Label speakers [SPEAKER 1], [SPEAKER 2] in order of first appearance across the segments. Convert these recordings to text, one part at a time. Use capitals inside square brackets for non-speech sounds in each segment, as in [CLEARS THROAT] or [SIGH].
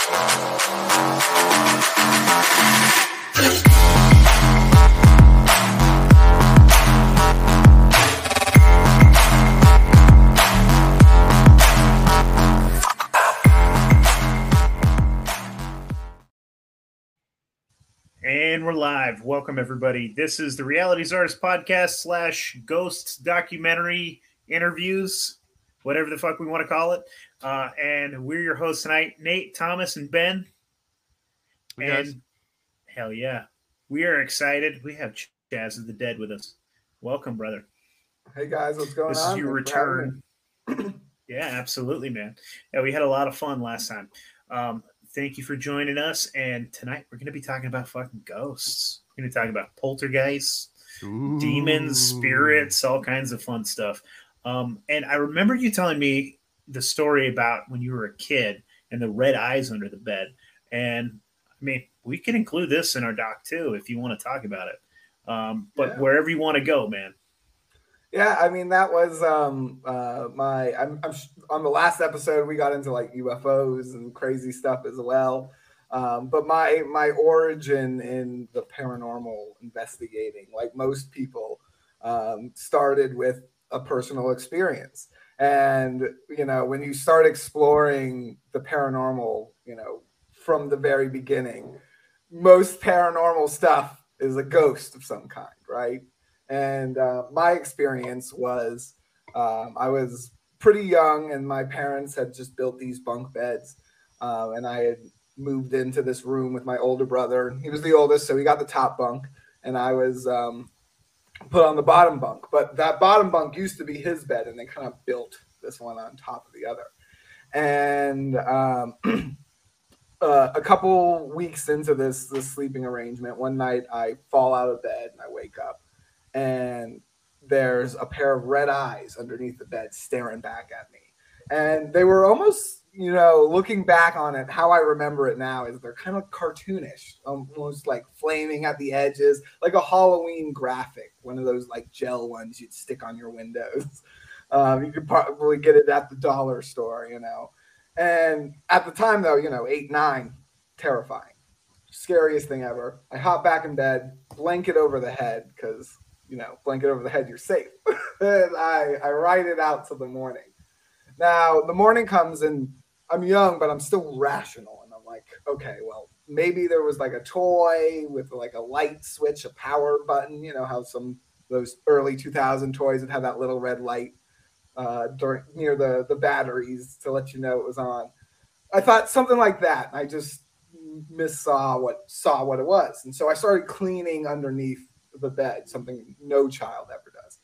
[SPEAKER 1] And we're live. Welcome, everybody. This is the Reality Czars podcast slash ghosts documentary interviews, whatever the fuck we want to call it. Uh, and we're your hosts tonight, Nate, Thomas, and Ben.
[SPEAKER 2] Hey,
[SPEAKER 1] and
[SPEAKER 2] guys.
[SPEAKER 1] hell yeah, we are excited. We have Chaz of the Dead with us. Welcome, brother.
[SPEAKER 3] Hey guys, what's going
[SPEAKER 1] This
[SPEAKER 3] on?
[SPEAKER 1] This is your
[SPEAKER 3] Thanks
[SPEAKER 1] return. [CLEARS THROAT] yeah, absolutely, man. Yeah, we had a lot of fun last time. Um, thank you for joining us. And tonight we're going to be talking about fucking ghosts. We're going to talk about poltergeists, demons, spirits, all kinds of fun stuff. Um, and I remember you telling me the story about when you were a kid and the red eyes under the bed. And I mean, we can include this in our doc too if you want to talk about it. Um, but
[SPEAKER 3] Yeah.
[SPEAKER 1] wherever you want to go, man.
[SPEAKER 3] Yeah, I mean that was um uh my I'm, I'm sh- on the last episode we got into like UFOs and crazy stuff as well. Um, but my my origin in the paranormal investigating, like most people, um, started with a personal experience. And you know, when you start exploring the paranormal, you know, from the very beginning, most paranormal stuff is a ghost of some kind, right? And uh, my experience was um, I was pretty young, and my parents had just built these bunk beds. Um, and I had moved into this room with my older brother. He was the oldest, so he got the top bunk, and I was um, put on the bottom bunk. But that bottom bunk used to be his bed, and they kind of built this one on top of the other. And um, [CLEARS THROAT] uh, a couple weeks into this this sleeping arrangement, one night I fall out of bed and I wake up, and there's a pair of red eyes underneath the bed staring back at me, and they were almost, you know, looking back on it, how I remember it now is they're kind of cartoonish, almost like flaming at the edges, like a Halloween graphic, one of those like gel ones you'd stick on your windows. [LAUGHS] Um, you could probably get it at the dollar store, you know. And at the time, though, you know, eight, nine, terrifying. Scariest thing ever. I hop back in bed, blanket over the head, because, you know, blanket over the head, you're safe. [LAUGHS] and I, I ride it out till the morning. Now, the morning comes and I'm young, but I'm still rational. And I'm like, okay, well, maybe there was like a toy with like a light switch, a power button, you know, how some those early 2000 toys would have that little red light uh, during near the the batteries to let you know it was on. I thought something like that. I just missaw what saw what it was, and so I started cleaning underneath the bed, something no child ever does.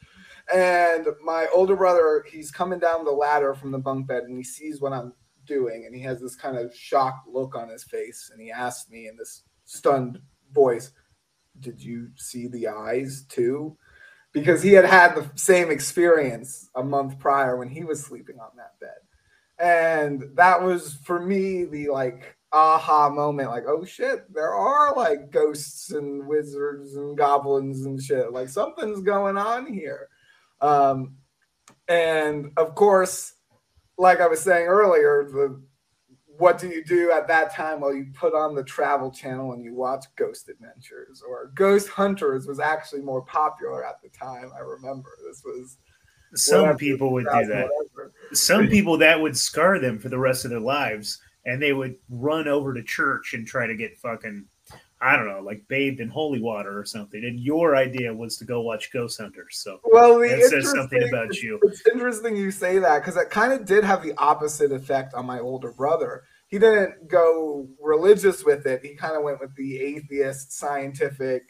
[SPEAKER 3] And my older brother, he's coming down the ladder from the bunk bed, and he sees what I'm doing, and he has this kind of shocked look on his face, and he asks me in this stunned voice, "Did you see the eyes too?" because he had had the same experience a month prior when he was sleeping on that bed. And that was for me the like aha moment like, oh shit, there are like ghosts and wizards and goblins and shit. Like something's going on here. Um, and of course, like I was saying earlier, the what do you do at that time? Well, you put on the travel channel and you watch Ghost Adventures or Ghost Hunters was actually more popular at the time. I remember this was
[SPEAKER 1] Some people would do that.
[SPEAKER 3] whatever.
[SPEAKER 1] Some people that would scar them for the rest of their lives, and they would run over to church and try to get fucking, I don't know, like bathed in holy water or something. And your idea was to go watch Ghost Hunters. So
[SPEAKER 3] Well,
[SPEAKER 1] that says something about you. [LAUGHS]
[SPEAKER 3] It's interesting you say that because it kind of did have the opposite effect on my older brother. He didn't go religious with it. He kind of went with the atheist, scientific,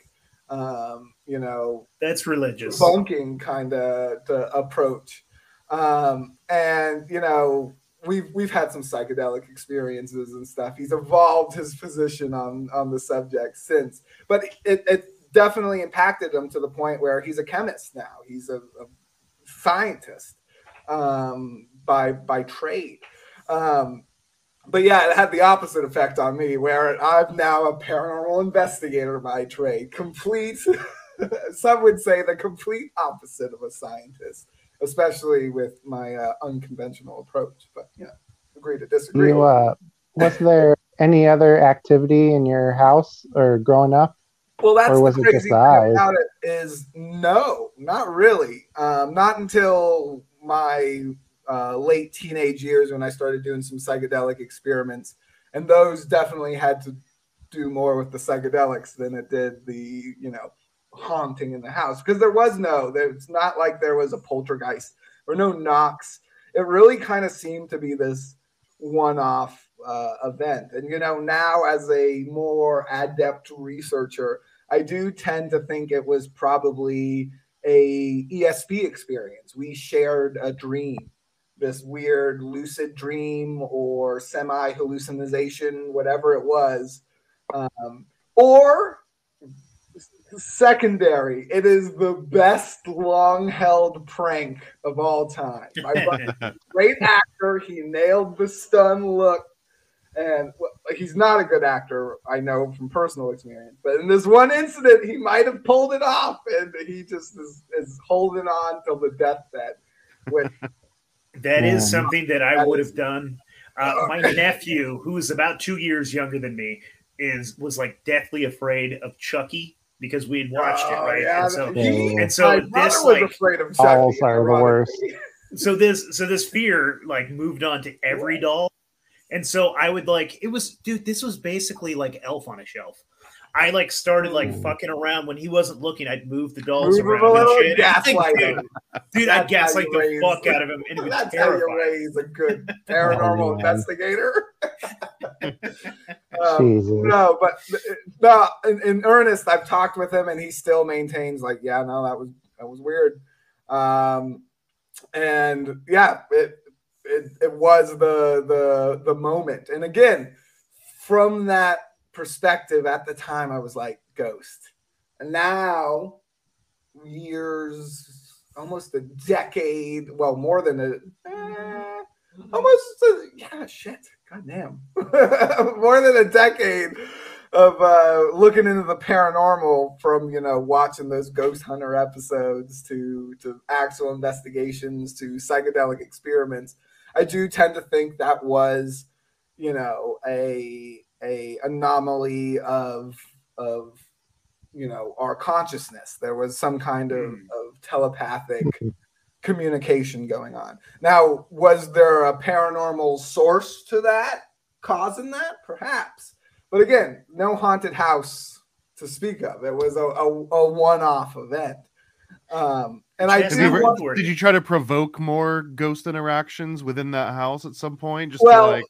[SPEAKER 3] um, you know,
[SPEAKER 1] That's religious.
[SPEAKER 3] debunking kind of approach. Um, and you know, we've we've had some psychedelic experiences and stuff. He's evolved his position on on the subject since, but it, it definitely impacted him to the point where he's a chemist now. He's a, a scientist um, by by trade. Um, but yeah, it had the opposite effect on me, where I'm now a paranormal investigator by trade. Complete, [LAUGHS] some would say the complete opposite of a scientist, especially with my uh, unconventional approach. But yeah, agree to disagree.
[SPEAKER 4] You, uh, was there
[SPEAKER 2] any other activity in your house or growing up?
[SPEAKER 3] Well, that's
[SPEAKER 2] Or was
[SPEAKER 3] the
[SPEAKER 2] it just
[SPEAKER 3] crazy
[SPEAKER 2] the eyes?
[SPEAKER 3] about it is no, not really. Um, not until my uh, late teenage years when I started doing some psychedelic experiments, and those definitely had to do more with the psychedelics than it did the you know haunting in the house because there was no. It's not like there was a poltergeist or no knocks. It really kind of seemed to be this one-off uh, event, and you know now as a more adept researcher. I do tend to think it was probably a ESP experience. We shared a dream, this weird lucid dream or semi hallucination, whatever it was. Um, or secondary, it is the best long held prank of all time. My [LAUGHS] brother great actor. He nailed the stun look. And well, he's not a good actor, I know from personal experience. But in this one incident, he might have pulled it off, and he just is, is holding on till the deathbed. Which, [LAUGHS]
[SPEAKER 1] That
[SPEAKER 2] Yeah.
[SPEAKER 1] is something that I
[SPEAKER 3] That
[SPEAKER 1] would
[SPEAKER 3] is-
[SPEAKER 1] have done. Uh, my nephew, who is about two years younger than me, is was like deathly afraid of Chucky because we had watched it,
[SPEAKER 3] Oh,
[SPEAKER 1] right?
[SPEAKER 3] yeah,
[SPEAKER 1] and so,
[SPEAKER 3] he-
[SPEAKER 1] and so
[SPEAKER 3] my
[SPEAKER 1] this
[SPEAKER 3] was
[SPEAKER 1] like
[SPEAKER 3] afraid of
[SPEAKER 2] Dolls are the worst.
[SPEAKER 1] so this so this fear like moved on to every doll. And so i would like it was dude this was basically like elf on a shelf i like started like
[SPEAKER 2] Mm.
[SPEAKER 1] fucking around when he wasn't looking i'd move the dolls
[SPEAKER 3] Move
[SPEAKER 1] around and shit.
[SPEAKER 3] gaslight
[SPEAKER 1] dude,
[SPEAKER 3] him.
[SPEAKER 1] dude i'd
[SPEAKER 3] That's how
[SPEAKER 1] gaslight the
[SPEAKER 3] raise-
[SPEAKER 1] fuck out of him and it was
[SPEAKER 3] That's how you
[SPEAKER 1] terrifying
[SPEAKER 3] raise a good [LAUGHS] paranormal
[SPEAKER 2] Oh,
[SPEAKER 3] investigator. [LAUGHS] um, no, but no, in, in earnest, I've talked with him, and he still maintains like, yeah, no, that was that was weird. Um, and yeah, it it, it was the the the moment. And again, from that perspective, at the time, I was like, ghost. And now, years, almost a decade, well, more than a. eh, almost a, yeah shit goddamn [LAUGHS] more than a decade of uh looking into the paranormal from you know watching those ghost hunter episodes to to actual investigations to psychedelic experiments i do tend to think that was you know a a anomaly of of you know our consciousness there was some kind of,
[SPEAKER 1] Hmm.
[SPEAKER 3] of telepathic [LAUGHS] communication going on. Now, was there a paranormal source to that causing that? Perhaps. But again, no haunted house to speak of. It was a, a, a one off event. Um, and I
[SPEAKER 1] Jesse,
[SPEAKER 4] Have you
[SPEAKER 3] do
[SPEAKER 4] ever- did you try to provoke more ghost interactions within that house at some point, just
[SPEAKER 3] Well,
[SPEAKER 4] to like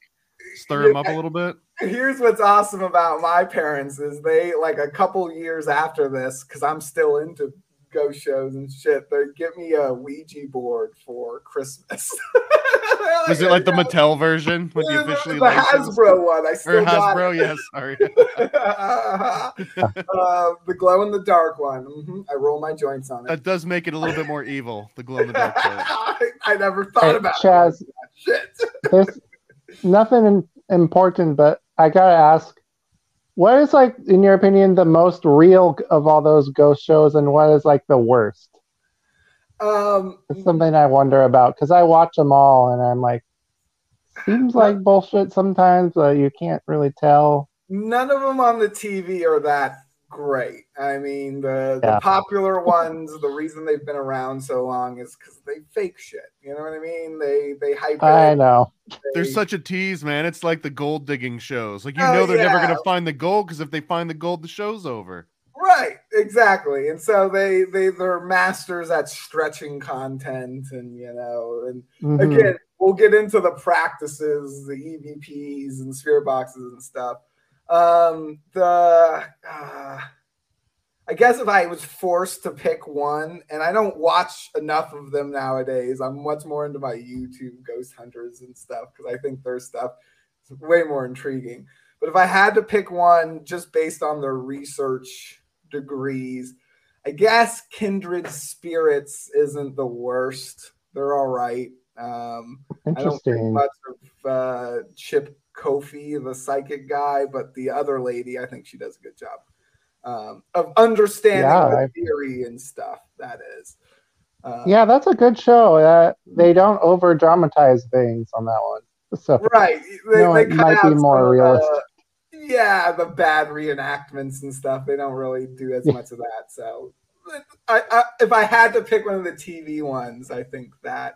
[SPEAKER 4] stir them up a little bit?
[SPEAKER 3] Here's what's awesome about my parents is they like a couple years after this because i'm still into ghost shows and shit they give me a ouija board for christmas [LAUGHS]
[SPEAKER 4] Was it like the Mattel version when you
[SPEAKER 3] the,
[SPEAKER 4] officially
[SPEAKER 3] the
[SPEAKER 4] licensed?
[SPEAKER 3] hasbro one i still
[SPEAKER 4] or
[SPEAKER 3] got
[SPEAKER 4] Hasbro?
[SPEAKER 3] it.
[SPEAKER 4] Yes, sorry. [LAUGHS]
[SPEAKER 3] uh, the glow in the dark one hmm I roll my joints on it
[SPEAKER 4] That does make it a little bit more evil. The glow in the dark. [LAUGHS]
[SPEAKER 3] I, I never thought
[SPEAKER 2] Hey,
[SPEAKER 3] about
[SPEAKER 2] Chaz.
[SPEAKER 3] it. shit
[SPEAKER 2] There's nothing in- important, but I gotta ask, what is like, in your opinion, the most real of all those ghost shows, and what is like the worst?
[SPEAKER 3] um
[SPEAKER 2] It's something I wonder about because I watch them all, and I'm like, seems like bullshit sometimes, but you can't really tell.
[SPEAKER 3] none of them on the TV are that great. I mean, the, the popular ones, the reason they've been around so long is because they fake shit. You know what I mean? They they hype
[SPEAKER 2] I
[SPEAKER 3] it.
[SPEAKER 2] know.
[SPEAKER 4] There's
[SPEAKER 3] they-
[SPEAKER 4] such a tease, man. It's like the gold digging shows. Like you
[SPEAKER 3] Oh,
[SPEAKER 4] know they're never gonna find the gold because if they find the gold, the show's over.
[SPEAKER 3] right, exactly. And so they they they're masters at stretching content, and you know, and
[SPEAKER 2] Mhm.
[SPEAKER 3] again, we'll get into the practices, the EVPs and spirit boxes and stuff. Um, the uh, I guess if I was forced to pick one, and I don't watch enough of them nowadays, I'm much more into my YouTube ghost hunters and stuff because I think their stuff is way more intriguing. But if I had to pick one just based on their research degrees, I guess Kindred Spirits isn't the worst. They're all right. Um, I don't think
[SPEAKER 2] Interesting.
[SPEAKER 3] much of uh, Chip Coffey, the psychic guy, but the other lady, I think she does a good job um, of understanding
[SPEAKER 2] Yeah,
[SPEAKER 3] the
[SPEAKER 2] I-
[SPEAKER 3] theory and stuff. That is. Uh,
[SPEAKER 2] Yeah, that's a good show. Uh, they don't over dramatize things on that one. So
[SPEAKER 3] Right. They,
[SPEAKER 2] No,
[SPEAKER 3] they
[SPEAKER 2] it might be more
[SPEAKER 3] the-
[SPEAKER 2] realistic.
[SPEAKER 3] yeah, the bad reenactments and stuff. They don't really do as much of that. So, I, I, if I had to pick one of the TV ones, I think that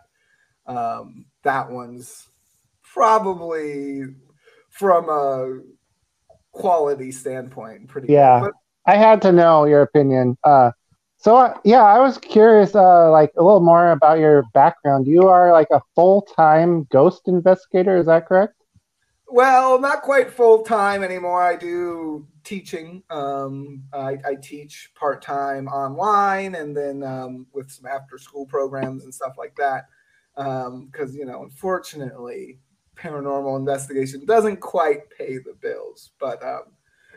[SPEAKER 3] um, that one's probably from a quality standpoint pretty.
[SPEAKER 2] Yeah,
[SPEAKER 3] good.
[SPEAKER 2] I had to know your opinion. Uh, so uh, yeah, I was curious, uh, like a little more about your background. You are like a full time ghost investigator. Is that correct?
[SPEAKER 3] Well, not quite full time anymore. I do teaching. Um, I, I, teach part time online, and then um, with some after school programs and stuff like that. Because um, you know, unfortunately, paranormal investigation doesn't quite pay the bills, but um,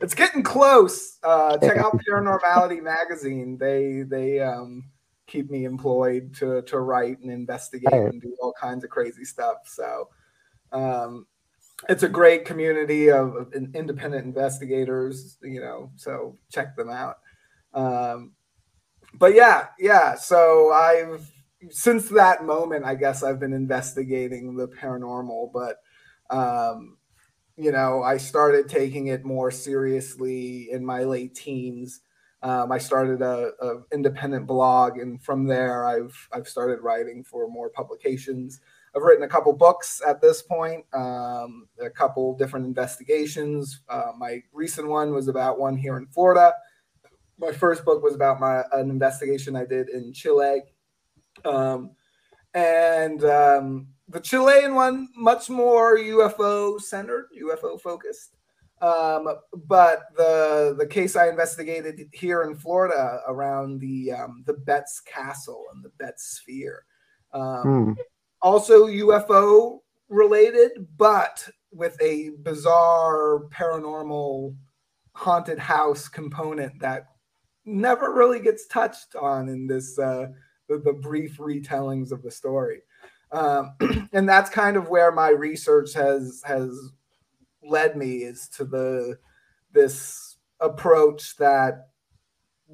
[SPEAKER 3] it's getting close. Uh, check out Paranormality magazine. They they um, keep me employed to to write and investigate and do all kinds of crazy stuff. So um, it's a great community of, of, independent investigators, you know, so check them out. Um, but yeah, yeah. So I've since that moment, I guess I've been investigating the paranormal, but um, you know, I started taking it more seriously in my late teens. Um, I started a, a, independent blog, and from there, I've I've started writing for more publications. I've written a couple books at this point, um, a couple different investigations. Uh, my recent one was about one here in Florida. My first book was about my an investigation I did in Chile, um, and um, the Chilean one much more UFO centered, UFO focused. Um, but the the case I investigated here in Florida around the um, the Betz Castle and the Betz Sphere. Um, hmm also UFO related, but with a bizarre paranormal haunted house component that never really gets touched on in this uh, the, the brief retellings of the story. Um, [CLEARS THROAT] and that's kind of where my research has has led me is to the this approach that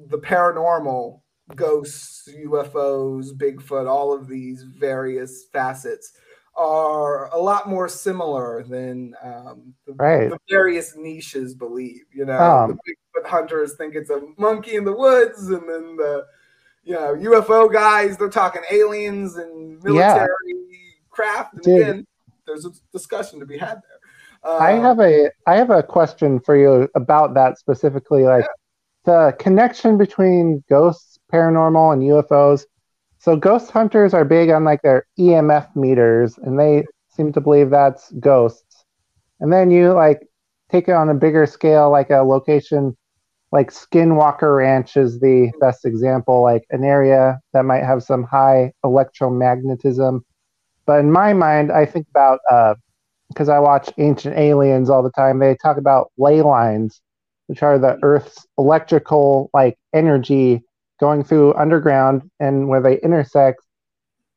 [SPEAKER 3] the paranormal ghosts, UFOs, Bigfoot, all of these various facets are a lot more similar than um, the, right. the, various niches believe. You know, um, the Bigfoot hunters think it's a monkey in the woods, and then the you know UFO guys they're talking aliens and military yeah. craft. And Dude. again, there's a discussion to be had there.
[SPEAKER 2] I uh, have a I have a question for you about that specifically, like yeah. the connection between ghosts paranormal and UFOs. So ghost hunters are big on like their EMF meters, and they seem to believe that's ghosts. And then you like take it on a bigger scale, like a location like Skinwalker Ranch is the best example, like an area that might have some high electromagnetism. But in my mind, I think about because uh, I watch Ancient Aliens all the time. They talk about ley lines, which are the Earth's electrical like energy going through underground and where they intersect,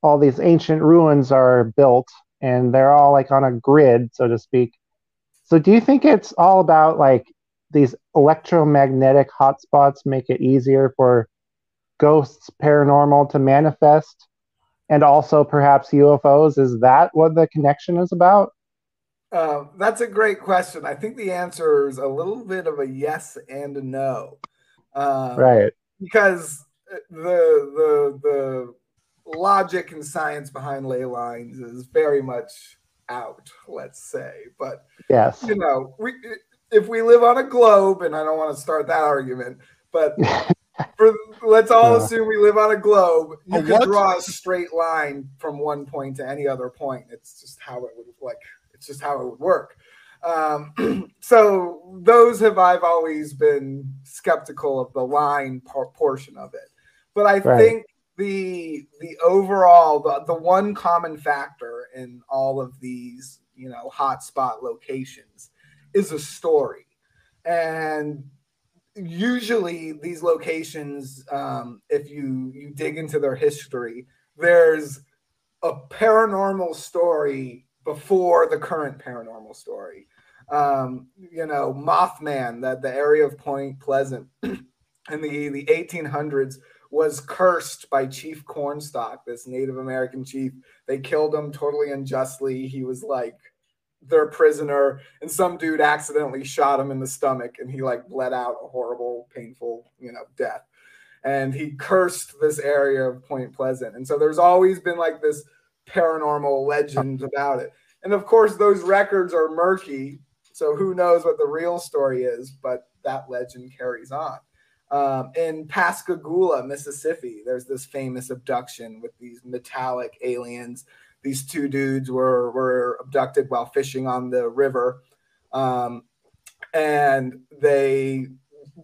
[SPEAKER 2] all these ancient ruins are built and they're all like on a grid, so to speak. So do you think it's all about like these electromagnetic hotspots make it easier for ghosts, paranormal to manifest? And also perhaps UFOs? Is that what the connection is about?
[SPEAKER 3] Uh, that's a great question. I think the answer is a little bit of a yes and a no.
[SPEAKER 2] Um, right
[SPEAKER 3] because the the the logic and science behind ley lines is very much out, let's say. But
[SPEAKER 2] yes,
[SPEAKER 3] you know, we if we live on a globe, and I don't want to start that argument, but [LAUGHS] for let's all assume we live on a globe, you can draw a straight line from one point to any other point. It's just how it would like. It's just how it would work. Um, [CLEARS THROAT] so those have I've always been skeptical of the line por- portion of it, but I right. think the the overall the, the one common factor in all of these you know hotspot locations is a story, and usually these locations, um, if you you dig into their history, there's a paranormal story before the current paranormal story um, you know, Mothman, that the area of Point Pleasant [CLEARS THROAT] in the, the 1800s was cursed by Chief Cornstalk, this Native American chief. They killed him totally unjustly. He was like their prisoner, and some dude accidentally shot him in the stomach, and he like bled out a horrible, painful, you know, death. And he cursed this area of Point Pleasant, and so there's always been like this paranormal legend about it. And of course, those records are murky, so who knows what the real story is? But that legend carries on. Um, in Pascagoula, Mississippi, there's this famous abduction with these metallic aliens these two dudes were were abducted while fishing on the river, um, and they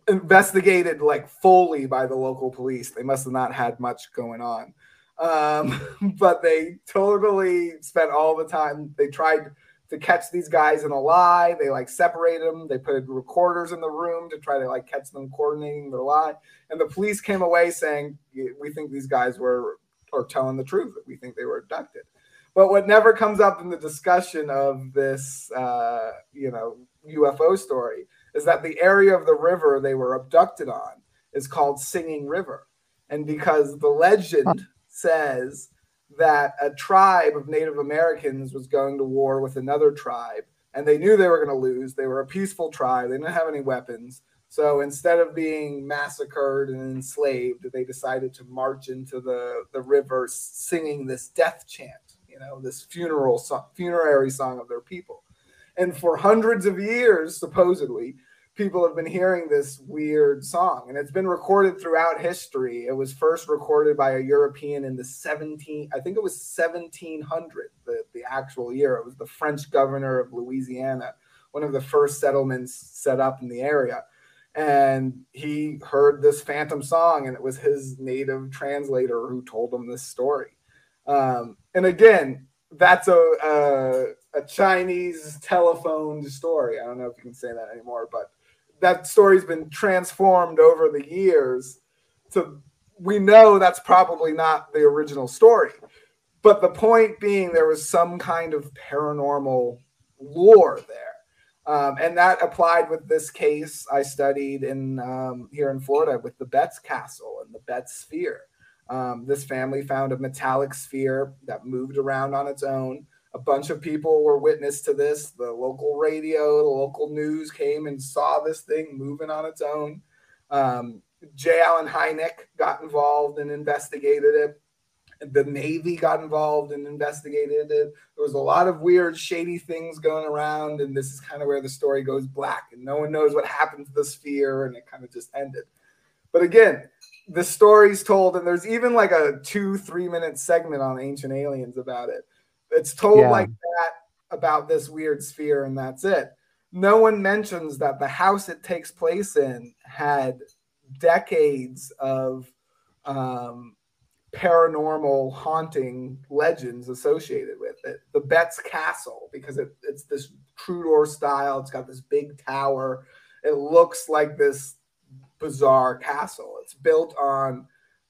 [SPEAKER 3] investigated like fully by the local police. They must have not had much going on, um, [LAUGHS] but they totally spent all the time. They tried to catch these guys in a lie. They like separated them. They put recorders in the room to try to like catch them coordinating their lie. And the police came away saying, "We think these guys were." Or telling the truth we think they were abducted. But what never comes up in the discussion of this, uh, you know, UFO story is that the area of the river they were abducted on is called Singing River. And because the legend says that a tribe of Native Americans was going to war with another tribe, and they knew they were going to lose. They were a peaceful tribe, they didn't have any weapons. So instead of being massacred and enslaved, they decided to march into the, the river singing this death chant know, this funeral song, funerary song of their people. And for hundreds of years, supposedly, people have been hearing this weird song. And it's been recorded throughout history. It was first recorded by a european in the 17 i think it was 1700 the, the actual year. It was the french governor of louisiana one of the first settlements set up in the area. And he heard this phantom song and it was his native translator who told him this story. Um, and again, that's a, a, a Chinese telephone story. I don't know if you can say that anymore, but that story's been transformed over the years. So we know that's probably not the original story. But the point being, there was some kind of paranormal lore there. Um, and that applied with this case I studied in um, here in Florida with the Betz Castle and the Betz Sphere. Um, this family found a metallic sphere that moved around on its own. A bunch of people were witness to this. The local radio, the local news came and saw this thing moving on its own. Um, J. Allen Hynek got involved and investigated it. The Navy got involved and investigated it. There was a lot of weird, shady things going around, and this is kind of where the story goes black, and no one knows what happened to the sphere, and it kind of just ended. But again, the story's told, and there's even like a two, three minute segment on Ancient Aliens about it. It's told yeah. like that about this weird sphere, and that's it. No one mentions that the house it takes place in had decades of um, paranormal haunting legends associated with it. The Betz Castle, because it, it's this Tudor style, it's got this big tower. It looks like this bizarre castle. It's built on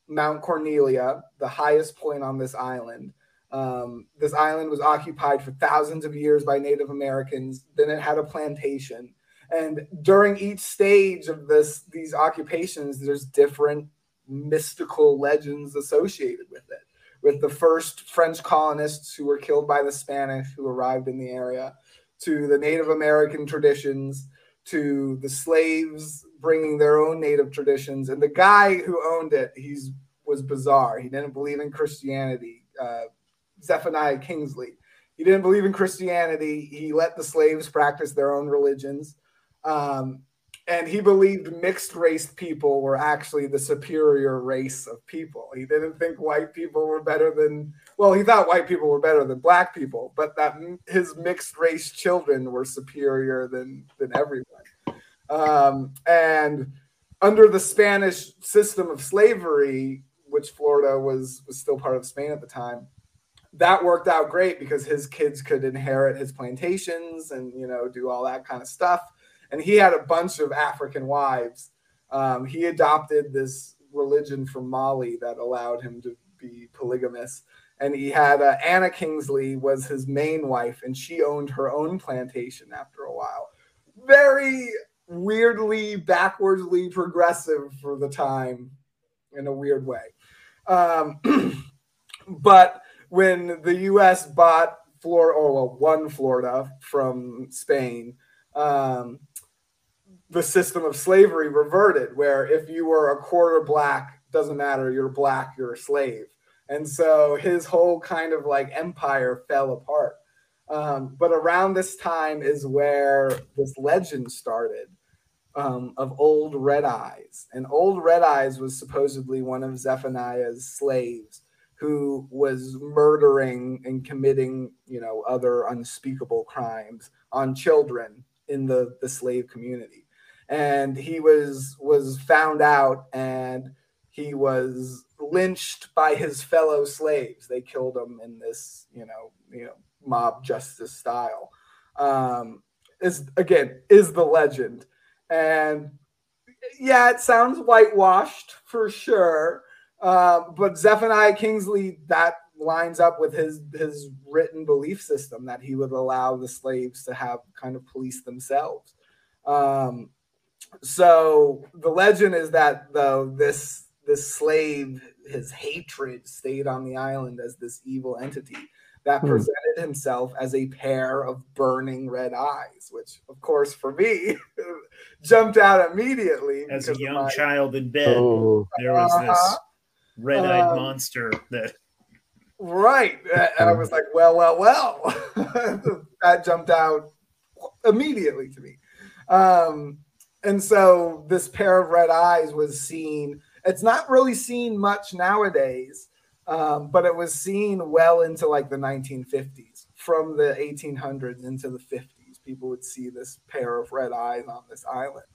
[SPEAKER 3] Mount Cornelia, the highest point on this island. Um, this island was occupied for thousands of years by Native Americans. Then it had a plantation, and during each stage of this these occupations, there's different mystical legends associated with it. With the first French colonists who were killed by the Spanish who arrived in the area, to the Native American traditions, to the slaves bringing their own native traditions. And the guy who owned it, he's was bizarre. He didn't believe in Christianity. Uh, Zephaniah Kingsley. He didn't believe in Christianity. He let the slaves practice their own religions. Um, and he believed mixed race people were actually the superior race of people. He didn't think white people were better than, well, he thought white people were better than black people, but that his mixed race children were superior than, than everyone. Um, and under the Spanish system of slavery, which Florida was was still part of Spain at the time, that worked out great because his kids could inherit his plantations and you know do all that kind of stuff. And he had a bunch of African wives. Um, he adopted this religion from Mali that allowed him to be polygamous. And he had uh, Anna Kingsley was his main wife, and she owned her own plantation after a while. Very weirdly backwardsly progressive for the time in a weird way. Um, [CLEARS THROAT] but when the US bought Florida, or well, one Florida from Spain, um, the system of slavery reverted, where if you were a quarter black, doesn't matter, you're black, you're a slave. And so his whole kind of like empire fell apart. Um, but around this time is where this legend started um, of Old Red Eyes. And Old Red Eyes was supposedly one of Zephaniah's slaves who was murdering and committing, you know, other unspeakable crimes on children in the, the slave community. And he was was found out and he was lynched by his fellow slaves. They killed him in this, you know, you know, mob justice style. Um, is again is the legend, and yeah, it sounds whitewashed for sure. Um, but Zephaniah Kingsley that lines up with his his written belief system that he would allow the slaves to have kind of police themselves. Um, so the legend is that though this this slave his hatred stayed on the island as this evil entity that hmm. presented himself as a pair of burning red eyes, which, of course, for me, [LAUGHS] jumped out immediately.
[SPEAKER 1] As a young my... child in bed, oh. there was uh-huh. this red eyed um, monster that.
[SPEAKER 3] Right. And I was like, well, well, well. [LAUGHS] that jumped out immediately to me. Um, and so this pair of red eyes was seen it's not really seen much nowadays, um, but it was seen well into like the 1950s. From the 1800s into the 50s, people would see this pair of red eyes on this island.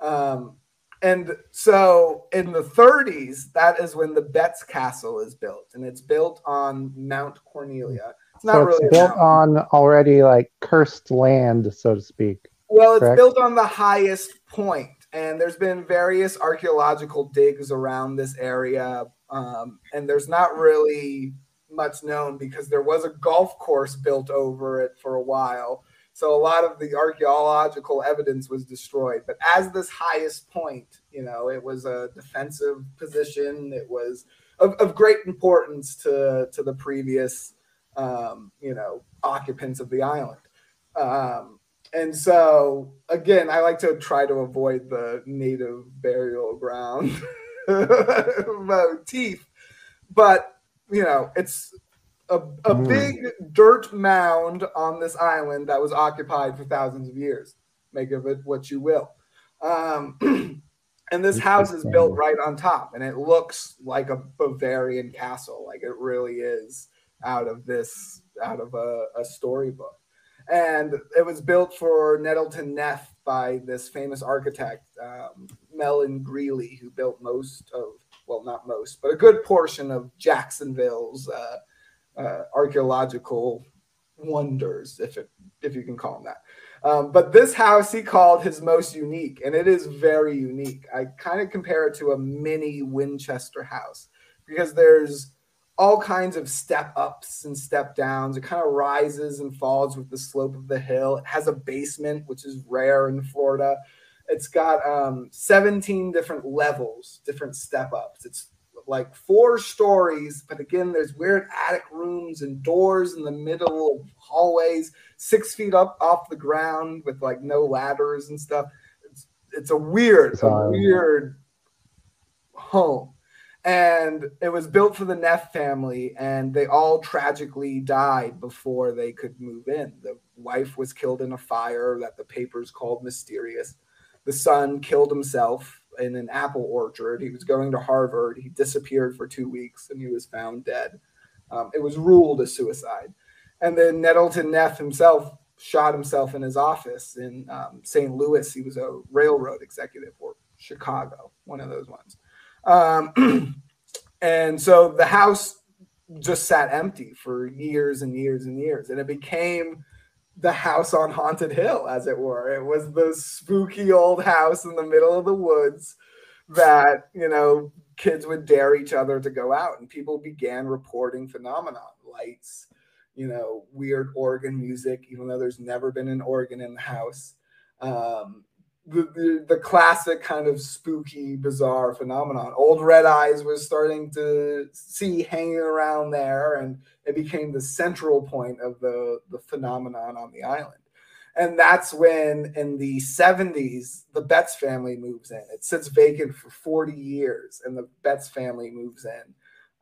[SPEAKER 3] Um, and so in the 30s, that is when the Betz Castle is built, and it's built on Mount Cornelia. It's not
[SPEAKER 2] so
[SPEAKER 3] really
[SPEAKER 2] built on already like cursed land, so to speak.
[SPEAKER 3] Well, it's correct? built on the highest point and there's been various archaeological digs around this area um, and there's not really much known because there was a golf course built over it for a while. So a lot of the archaeological evidence was destroyed. But as this highest point you know it was a defensive position. It was of, of great importance to to the previous um, you know occupants of the island. Um, and so again, I like to try to avoid the native burial ground [LAUGHS] [LAUGHS] motif, but you know, it's a, a mm. big dirt mound on this island that was occupied for thousands of years. Make of it what you will. Um, [CLEARS THROAT] and this house is built right on top, and it looks like a Bavarian castle. Like it really is out of this, out of a, a storybook and it was built for Nettleton Neff by this famous architect, um, Mellen Greeley, who built most of, well, not most, but a good portion of Jacksonville's uh, uh, archaeological wonders, if it, if you can call them that. Um, but this house he called his most unique, and it is very unique. I kind of compare it to a mini Winchester house because there's all kinds of step ups and step downs. It kind of rises and falls with the slope of the hill. It has a basement, which is rare in Florida. It's got um, 17 different levels, different step ups. It's like four stories, but again, there's weird attic rooms and doors in the middle of hallways, six feet up off the ground with like no ladders and stuff. It's, it's a weird, a weird home and it was built for the Neff family, and they all tragically died before they could move in. The wife was killed in a fire that the papers called mysterious. The son killed himself in an apple orchard. He was going to Harvard. He disappeared for two weeks, and he was found dead. Um, it was ruled a suicide. And then Nettleton Neff himself shot himself in his office in um, St. Louis. He was a railroad executive or Chicago, one of those ones. Um, [CLEARS THROAT] and so the house just sat empty for years and years and years. And it became the house on Haunted Hill, as it were. It was the spooky old house in the middle of the woods that, you know, kids would dare each other to go out. And people began reporting phenomenon, lights, you know, weird organ music, even though there's never been an organ in the house. Um, the, the, the classic kind of spooky, bizarre phenomenon. Old Red Eyes was starting to see hanging around there, and it became the central point of the, the phenomenon on the island. And that's when, in the 70s, the Betz family moves in. It sits vacant for 40 years, and the Betz family moves in.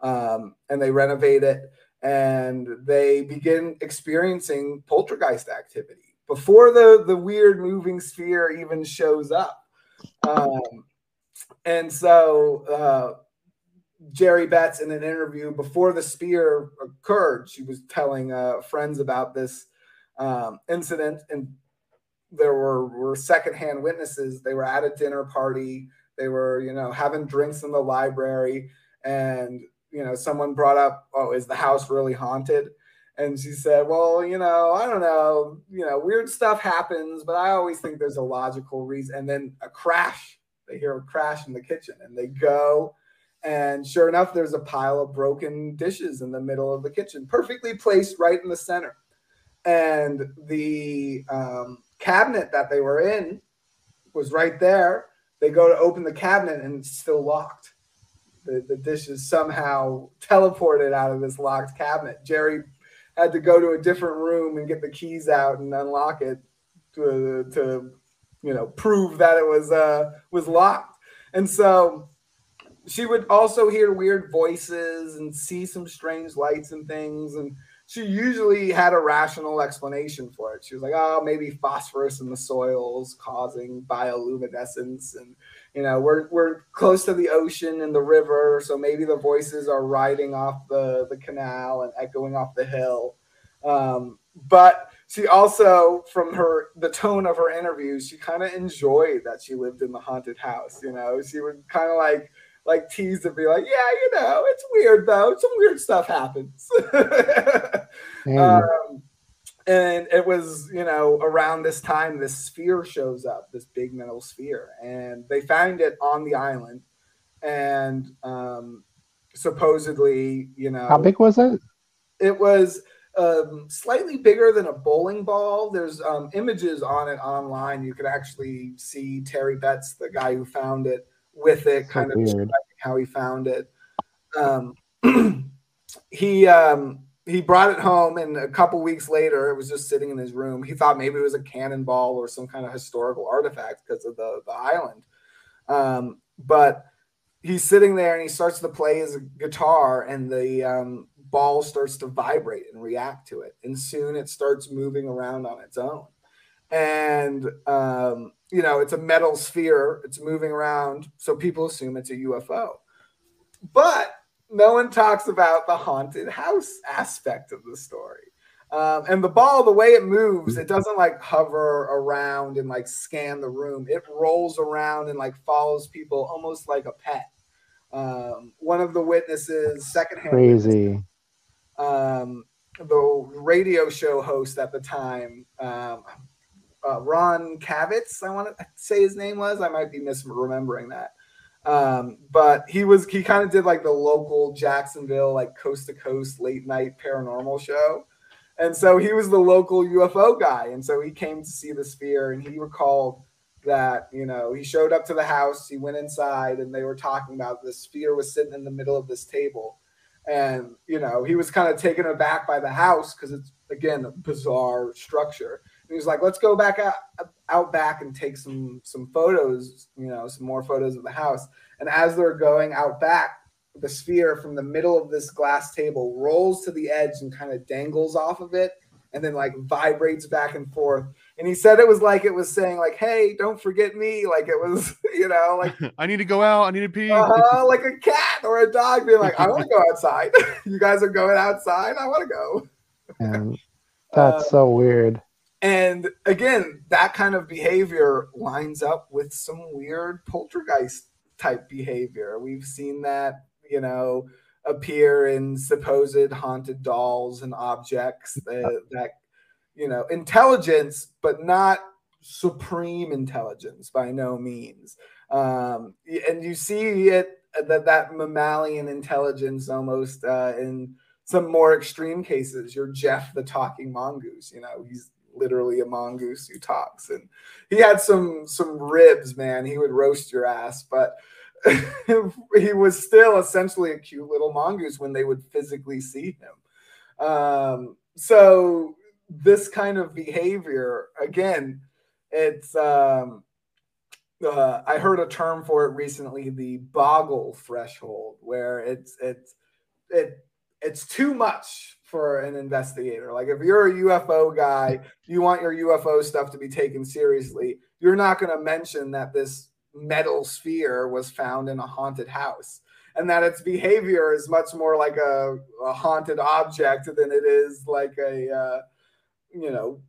[SPEAKER 3] Um, and they renovate it, and they begin experiencing poltergeist activity before the the weird moving sphere even shows up. Um, and so uh, Jerry Betz in an interview before the spear occurred, she was telling uh, friends about this um, incident, and there were were secondhand witnesses. They were at a dinner party. They were, you know, having drinks in the library, and you know, someone brought up, "Oh, is the house really haunted?" And she said, "Well, you know, I don't know, you know, weird stuff happens, but I always think there's a logical reason." And then a crash. They hear a crash in the kitchen, and they go, and sure enough, there's a pile of broken dishes in the middle of the kitchen, perfectly placed right in the center. And the um, cabinet that they were in was right there. They go to open the cabinet, and it's still locked. The, the dishes somehow teleported out of this locked cabinet. Jerry had to go to a different room and get the keys out and unlock it to, to you know prove that it was uh was locked. And so she would also hear weird voices and see some strange lights and things. And she usually had a rational explanation for it. She was like oh maybe phosphorus in the soils causing bioluminescence and you know we're we're close to the ocean and the river so maybe the voices are riding off the the canal and echoing off the hill. Um, but she also from her the tone of her interviews she kind of enjoyed that she lived in the haunted house you know? She would kind of like like tease and be like yeah you know it's weird though. Some weird stuff happens. [LAUGHS] Um, and it was you know around this time this sphere shows up this big metal sphere. And they found it on the island. And um supposedly you know
[SPEAKER 2] how big was it?
[SPEAKER 3] It was um, slightly bigger than a bowling ball. There's um, images on it online. You can actually see terry betz the guy who found it with it so kind weird. of how he found it. Um, [CLEARS THROAT] he um he brought it home, and a couple weeks later, it was just sitting in his room. He thought maybe it was a cannonball or some kind of historical artifact because of the the island. Um, but he's sitting there and he starts to play his guitar, and the um, ball starts to vibrate and react to it, and soon it starts moving around on its own. And um, you know, it's a metal sphere; it's moving around, so people assume it's a UFO. But no one talks about the haunted house aspect of the story. Um, and the ball, the way it moves, it doesn't like hover around and like scan the room. It rolls around and like follows people almost like a pet. Um, one of the witnesses, secondhand
[SPEAKER 2] crazy, witness,
[SPEAKER 3] um, the radio show host at the time, um, uh, Ron Kavitz, I want to say his name was. I might be misremembering that. Um, but he was he kind of did like the local Jacksonville like coast to coast late night paranormal show. And so he was the local UFO guy. And so he came to see the sphere and he recalled that, you know, he showed up to the house, he went inside and they were talking about the sphere was sitting in the middle of this table. And, you know, he was kind of taken aback by the house because it's again a bizarre structure. And he was like, let's go back out, out back and take some some photos, you know, some more photos of the house. And as they're going out back, the sphere from the middle of this glass table rolls to the edge and kind of dangles off of it and then like vibrates back and forth. And he said it was like it was saying like, "Hey, don't forget me." Like it was, [LAUGHS] you know, like [LAUGHS]
[SPEAKER 4] I need to go out. I need to pee.
[SPEAKER 3] Uh-huh, [LAUGHS] like a cat or a dog being like, "I want to go outside." you guys are going outside. I want to go.
[SPEAKER 2] And that's uh, so weird.
[SPEAKER 3] And again, that kind of behavior lines up with some weird poltergeist type behavior. We've seen that, you know, appear in supposed haunted dolls and objects that, that you know, intelligence, but not supreme intelligence by no means. Um, and you see it that that mammalian intelligence almost uh, in some more extreme cases. You're Jeff the talking mongoose. You know, he's literally a mongoose who talks. And he had some some ribs, man. He would roast your ass, but [LAUGHS] he was still essentially a cute little mongoose when they would physically see him. Um, so this kind of behavior, again, it's um, uh, I heard a term for it recently, the boggle threshold, where it's it's it it's too much for an investigator. Like if you're a UFO guy, you want your UFO stuff to be taken seriously. You're not going to mention that this metal sphere was found in a haunted house and that its behavior is much more like a, a haunted object than it is like a uh, you know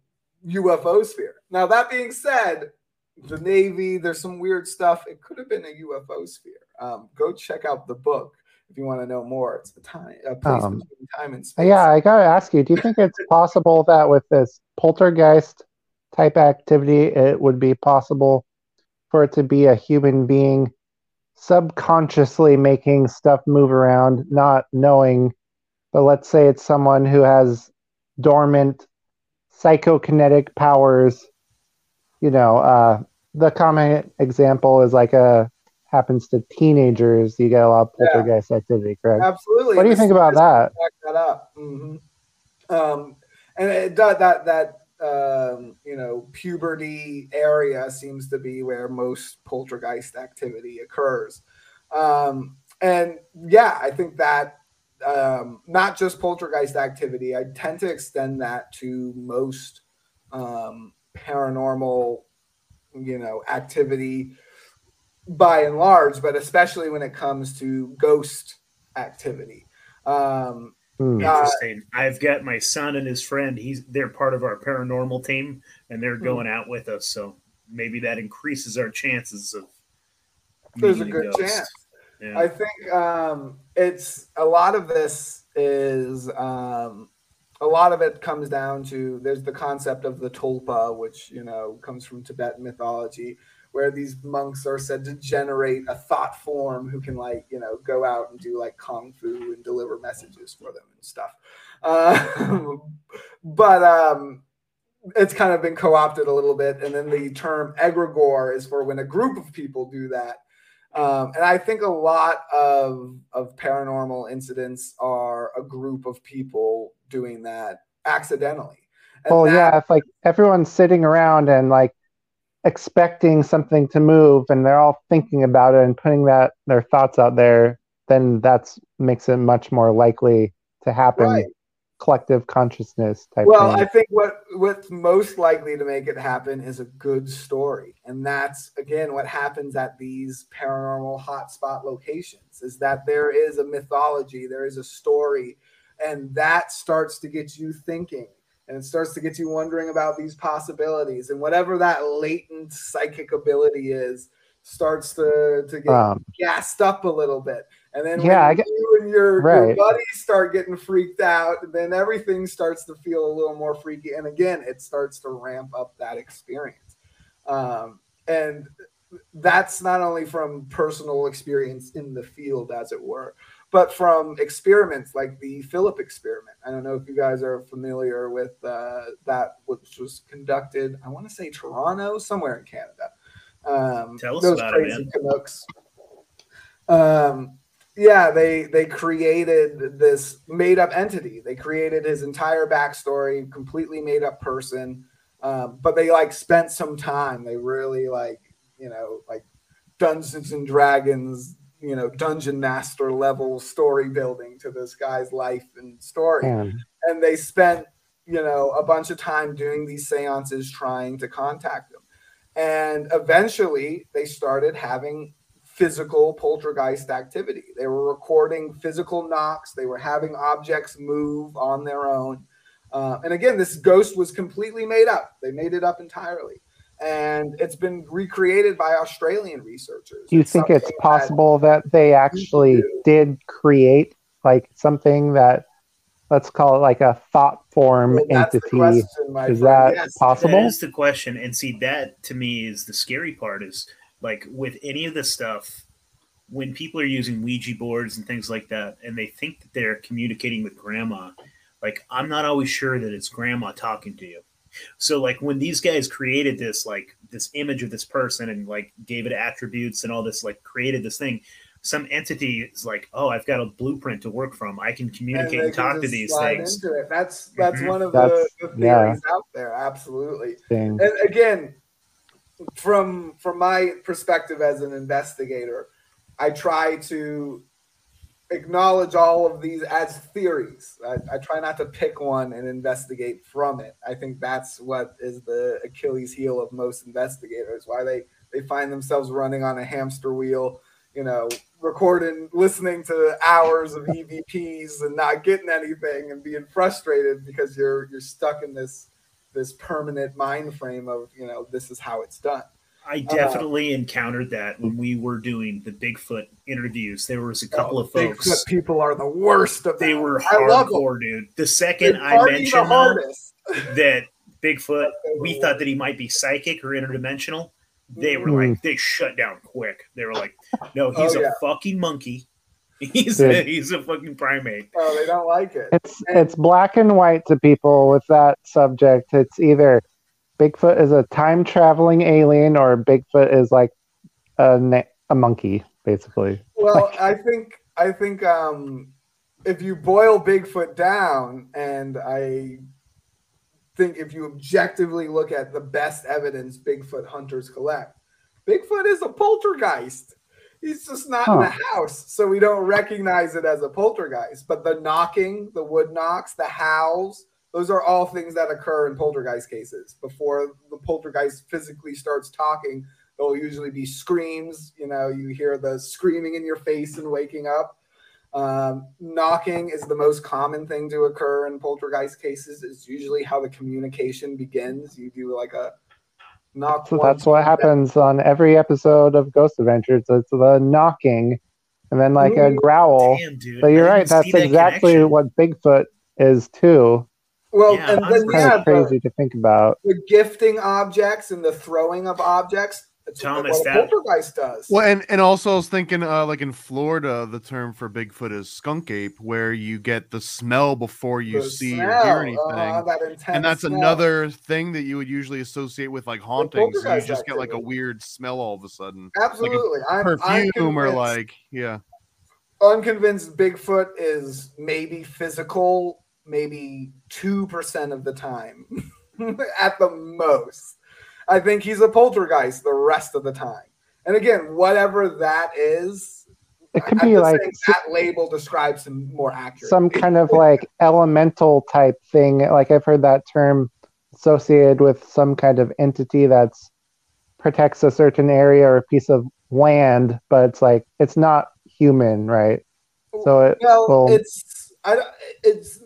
[SPEAKER 3] UFO sphere. Now that being said, the Navy there's some weird stuff. It could have been a UFO sphere. Um, go check out the book if you want to know more. It's the time a place um, between time and space.
[SPEAKER 2] Yeah, I gotta ask you. Do you think it's possible that with this poltergeist type activity, it would be possible for it to be a human being subconsciously making stuff move around, not knowing. But let's say it's someone who has dormant psychokinetic powers. You know, uh, the common example is like a happens to teenagers. You get a lot of poltergeist yeah. activity, correct?
[SPEAKER 3] Absolutely.
[SPEAKER 2] What do you think about that?
[SPEAKER 3] Back that up. Mm-hmm. Um, and it does that that um, you know, puberty area seems to be where most poltergeist activity occurs. Um, and yeah, I think that um, not just poltergeist activity, I tend to extend that to most um, paranormal, you know, activity by and large, but especially when it comes to ghost activity. Um,
[SPEAKER 1] Hmm. Interesting. Uh, I've got my son and his friend. He's they're part of our paranormal team, and they're hmm. going out with us. So maybe that increases our chances of.
[SPEAKER 3] There's a good a chance. Yeah. I think um, it's a lot of this is um, a lot of it comes down to there's the concept of the tulpa, which you know comes from Tibetan mythology, where these monks are said to generate a thought form who can like you know go out and do like kung fu and deliver messages for them and stuff. Uh, [LAUGHS] but um it's kind of been co-opted a little bit and then the term egregore is for when a group of people do that. Um, and i think a lot of of paranormal incidents are a group of people doing that accidentally.
[SPEAKER 2] And well that, yeah if like everyone's sitting around and like expecting something to move and they're all thinking about it and putting that their thoughts out there then that's makes it much more likely to happen right. collective consciousness type
[SPEAKER 3] well
[SPEAKER 2] thing.
[SPEAKER 3] i think what what's most likely to make it happen is a good story and that's again what happens at these paranormal hotspot locations is that there is a mythology there is a story and that starts to get you thinking and it starts to get you wondering about these possibilities. And whatever that latent psychic ability is starts to to get um, gassed up a little bit. And then yeah, I get, you and your, right. your buddies start getting freaked out then everything starts to feel a little more freaky. And again it starts to ramp up that experience. Um, and that's not only from personal experience in the field as it were but from experiments like the Philip experiment. I don't know if you guys are familiar with uh, that, which was conducted, I want to say Toronto, somewhere in Canada. Um,
[SPEAKER 1] Tell us those about crazy it,
[SPEAKER 3] Canucks. Um, yeah, they they created this made up entity. They created his entire backstory, completely made up person. Um, but they like spent some time. They really like you know like Dungeons and Dragons you know dungeon master level story building to this guy's life and story. And they spent you know a bunch of time doing these seances trying to contact him. And eventually they started having physical poltergeist activity. They were recording physical knocks. They were having objects move on their own. Uh, and again this ghost was completely made up. They made it up entirely and it's been recreated by Australian researchers.
[SPEAKER 2] Do you it's think it's possible that, that they actually did create like something that let's call it like a thought form well, entity? Question, is friend. that yes. possible?
[SPEAKER 1] That is the question. And see, that to me is the scary part. Is like with any of this stuff, when people are using Ouija boards and things like that, and they think that they're communicating with grandma, like I'm not always sure that it's grandma talking to you So like when these guys created this like this image of this person and like gave it attributes and all this like created this thing, some entity is like, oh, I've got a blueprint to work from. I can communicate and, and talk to these things.
[SPEAKER 3] Into it. That's that's mm-hmm. one of the, the, theories yeah. out there. Absolutely. Thing. And again, from from my perspective as an investigator, I try to acknowledge all of these as theories. I, I, try not to pick one and investigate from it. I think that's what is the Achilles heel of most investigators, why they, they find themselves running on a hamster wheel, you know, recording, listening to hours of EVPs and not getting anything and being frustrated because you're you're stuck in this this permanent mind frame of, you know, this is how it's done.
[SPEAKER 1] I uh, definitely uh, encountered that when we were doing the Bigfoot interviews. There was a oh, couple oh, of folks.
[SPEAKER 3] Bigfoot people are the worst of
[SPEAKER 1] They them. were hardcore, dude. The second I mentioned [LAUGHS] that Bigfoot, we thought that he might be psychic or interdimensional. They were mm. like, they shut down quick. They were like, no, he's oh, yeah. a fucking monkey. [LAUGHS] He's a, he's a fucking primate.
[SPEAKER 3] Oh, they don't like it.
[SPEAKER 2] It's and- it's black and white to people with that subject. It's either Bigfoot is a time traveling alien, or Bigfoot is like a a monkey, basically.
[SPEAKER 3] Well, I think I think um, if you boil Bigfoot down, and I think if you objectively look at the best evidence Bigfoot hunters collect, Bigfoot is a poltergeist. He's just not huh. in the house, so we don't recognize it as a poltergeist. But the knocking, the wood knocks, the howls, those are all things that occur in poltergeist cases. Before the poltergeist physically starts talking, there'll usually be screams. You know, you hear the screaming in your face and waking up. Um, knocking is the most common thing to occur in poltergeist cases. It's usually how the communication begins. You do like a knock.
[SPEAKER 2] So that's what happens on every episode of Ghost Adventures. It's the knocking and then like Ooh, a growl. Damn, but you're right. That's exactly connection. what Bigfoot is too.
[SPEAKER 3] Well, yeah, and then we have
[SPEAKER 2] crazy the, to think about
[SPEAKER 3] the gifting objects and the throwing of objects. Thomas, what that poltergeist does.
[SPEAKER 4] Well, and and also I was thinking, uh, like in Florida, the term for Bigfoot is skunk ape, where you get the smell before you the see smell. or hear anything, uh, that and that's smell. another thing that you would usually associate with like hauntings. You just activity. get like a weird smell all of a sudden,
[SPEAKER 3] absolutely,
[SPEAKER 4] like perfume I'm, I'm or like yeah.
[SPEAKER 3] Unconvinced Bigfoot is maybe physical maybe 2% of the time [LAUGHS] at the most. I think he's a poltergeist the rest of the time. And again, whatever that is,
[SPEAKER 2] it could I'm be like
[SPEAKER 3] that label describes him more accurately.
[SPEAKER 2] Some kind of like elemental type thing. Like I've heard that term associated with some kind of entity that's protects a certain area or a piece of land, but it's like it's not human, right?
[SPEAKER 3] So it, well, well it's I, it's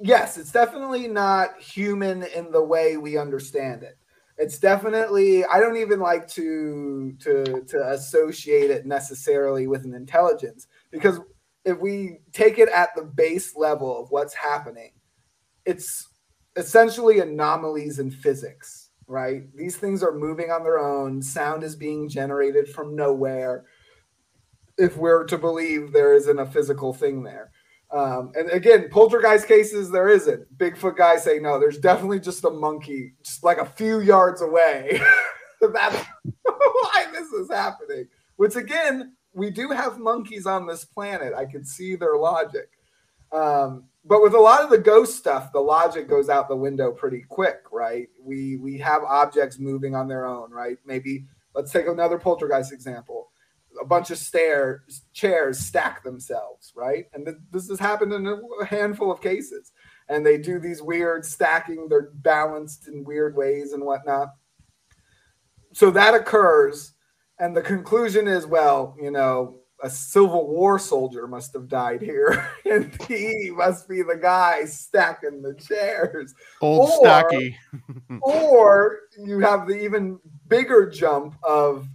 [SPEAKER 3] yes, it's definitely not human in the way we understand it. It's definitely I don't even like to to to associate it necessarily with an intelligence because if we take it at the base level of what's happening, it's essentially anomalies in physics, right? These things are moving on their own. Sound is being generated from nowhere. If we're to believe there isn't a physical thing there. Um, and again, poltergeist cases, there isn't. Bigfoot guys say no, there's definitely just a monkey, just like a few yards away. [LAUGHS] That's why this is happening. Which again, we do have monkeys on this planet. I can see their logic. Um, but with a lot of the ghost stuff, the logic goes out the window pretty quick, right? We we have objects moving on their own, right? Maybe let's take another poltergeist example bunch of stairs chairs stack themselves, right? And th- this has happened in a handful of cases. And they do these weird stacking, they're balanced in weird ways and whatnot. So that occurs, and the conclusion is, well, you know, a Civil War soldier must have died here, [LAUGHS] and he must be the guy stacking the chairs.
[SPEAKER 4] Old or, Stacky. [LAUGHS]
[SPEAKER 3] or you have the even bigger jump of,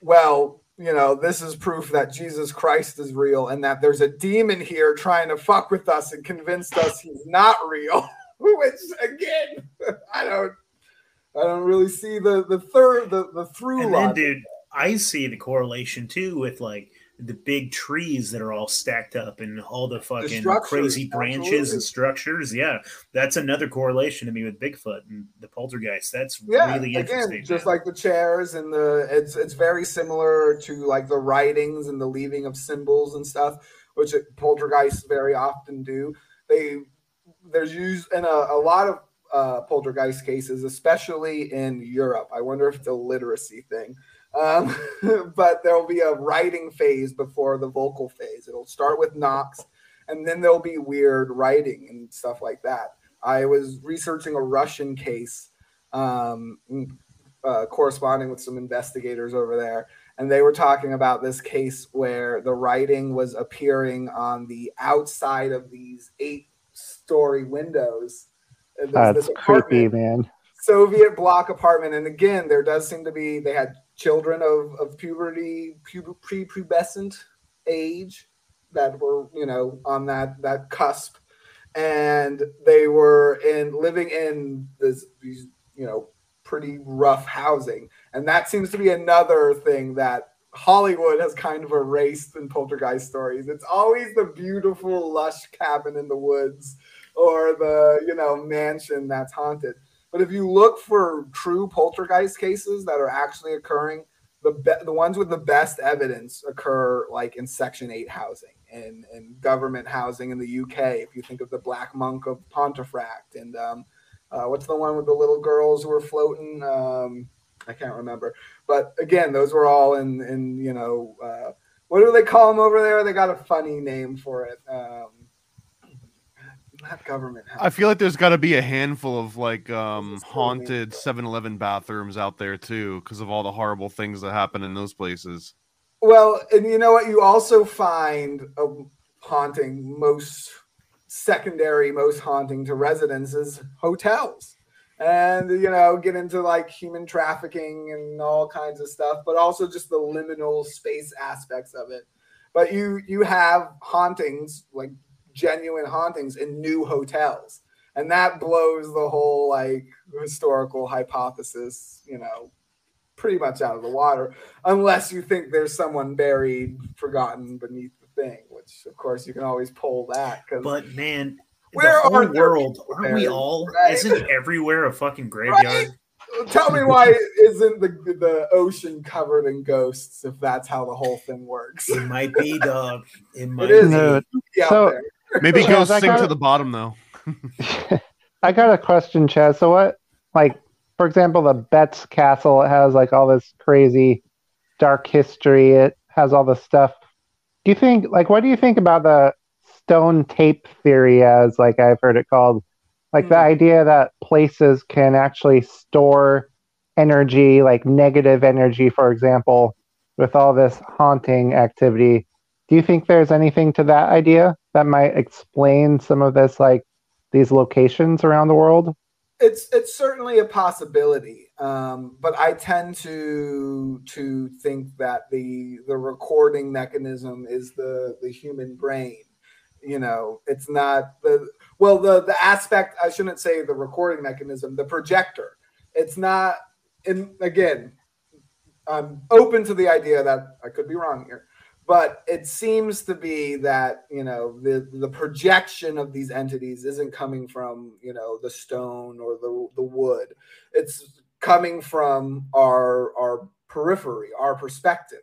[SPEAKER 3] well, you know, this is proof that Jesus Christ is real and that there's a demon here trying to fuck with us and convince us he's not real. [LAUGHS] Which again, [LAUGHS] I don't I don't really see the the third the, the through
[SPEAKER 1] and line. Then, dude, I see the correlation too with like the big trees that are all stacked up and all the fucking the crazy branches absolutely. and structures. Yeah, that's another correlation to me with Bigfoot and the poltergeist. That's yeah, really interesting.
[SPEAKER 3] Again, just like the chairs and the it's it's very similar to like the writings and the leaving of symbols and stuff, which poltergeists very often do. They there's used in a, a lot of uh, poltergeist cases, especially in Europe. I wonder if it's a literacy thing um, [LAUGHS] but there will be a writing phase before the vocal phase. It'll start with knocks, and then there'll be weird writing and stuff like that. I was researching a Russian case, um, uh, corresponding with some investigators over there, and they were talking about this case where the writing was appearing on the outside of these eight-story windows.
[SPEAKER 2] That's creepy, man.
[SPEAKER 3] Soviet block apartment, and again, there does seem to be they had children of, of puberty, puber, prepubescent age that were, you know, on that that cusp, and they were in living in this these, you know, pretty rough housing, and that seems to be another thing that Hollywood has kind of erased in poltergeist stories. It's always the beautiful, lush cabin in the woods or the you know mansion that's haunted but if you look for true poltergeist cases that are actually occurring, the be- the ones with the best evidence occur like in Section Eight housing and and government housing in the UK. If you think of the Black Monk of Pontefract and um, uh, what's the one with the little girls who were floating? Um, I can't remember. But again, those were all in in you know uh, what do they call them over there? They got a funny name for it. Um, not government
[SPEAKER 4] house. I feel like there's got to be a handful of like um haunted 7-Eleven bathrooms out there too because of all the horrible things that happen in those places.
[SPEAKER 3] Well, and you know what? You also find a haunting most secondary, most haunting to residents is hotels. And you know, get into like human trafficking and all kinds of stuff, but also just the liminal space aspects of it. But you you have hauntings like genuine hauntings in new hotels. And that blows the whole like historical hypothesis, you know, pretty much out of the water, unless you think there's someone buried, forgotten beneath the thing, which of course you can always pull that.
[SPEAKER 1] But man, where the whole world aren't we all? Right? Isn't everywhere a fucking graveyard? Right?
[SPEAKER 3] Tell me why isn't the the ocean covered in ghosts if that's how the whole thing works?
[SPEAKER 1] It might be, dog. It might it is.
[SPEAKER 2] be. So,
[SPEAKER 4] Maybe go sink got, to the bottom though. [LAUGHS]
[SPEAKER 2] I got a question, Chaz. So what, like, for example, the Betz Castle it has like all this crazy dark history. It has all this stuff. Do you think, like, what do you think about the stone tape theory, as like I've heard it called? Like mm. the hmm. idea that places can actually store energy, like negative energy, for example, with all this haunting activity. Do you think there's anything to that idea? that might explain some of this, like these locations around the world?
[SPEAKER 3] It's it's certainly a possibility, um, but I tend to to think that the the recording mechanism is the the human brain. You know, it's not the well the the aspect. I shouldn't say the recording mechanism, the projector. It's not. And again, I'm open to the idea that I could be wrong here but it seems to be that you know the the projection of these entities isn't coming from you know the stone or the the wood. It's coming from our our periphery our perspective.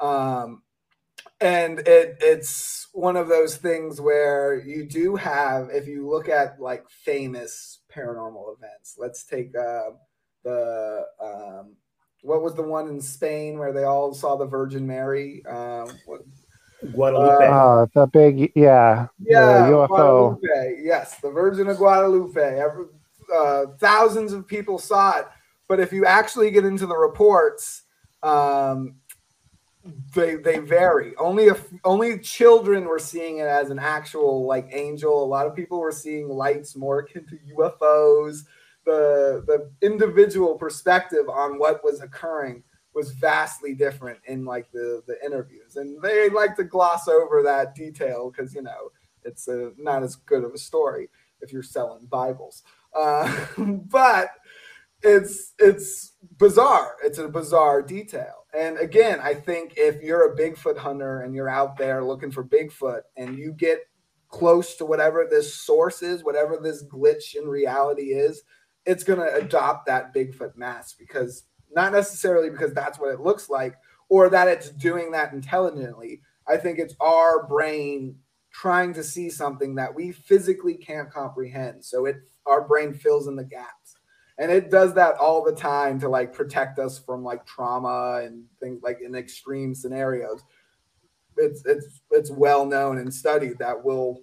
[SPEAKER 3] Um and it it's one of those things where you do have if you look at like famous paranormal events let's take uh the um what was the one in Spain where they all saw the Virgin Mary? Um, what,
[SPEAKER 1] Guadalupe.
[SPEAKER 2] Uh, the big, yeah,
[SPEAKER 3] yeah, UFO. Guadalupe. Yes, the Virgin of Guadalupe. Every, uh, thousands of people saw it, but if you actually get into the reports, um, they they vary. Only if only children were seeing it as an actual like angel. A lot of people were seeing lights more akin to UFOs the the individual perspective on what was occurring was vastly different in like the the interviews and they like to gloss over that detail because you know it's a, not as good of a story if you're selling bibles uh, [LAUGHS] but it's it's bizarre. It's a bizarre detail. And again, I think if you're a Bigfoot hunter and you're out there looking for Bigfoot and you get close to whatever this source is, whatever this glitch in reality is, it's going to adopt that Bigfoot mask because not necessarily because that's what it looks like or that it's doing that intelligently. I think it's our brain trying to see something that we physically can't comprehend. So it our brain fills in the gaps. And it does that all the time to like protect us from like trauma and things like in extreme scenarios. It's it's it's well known and studied that will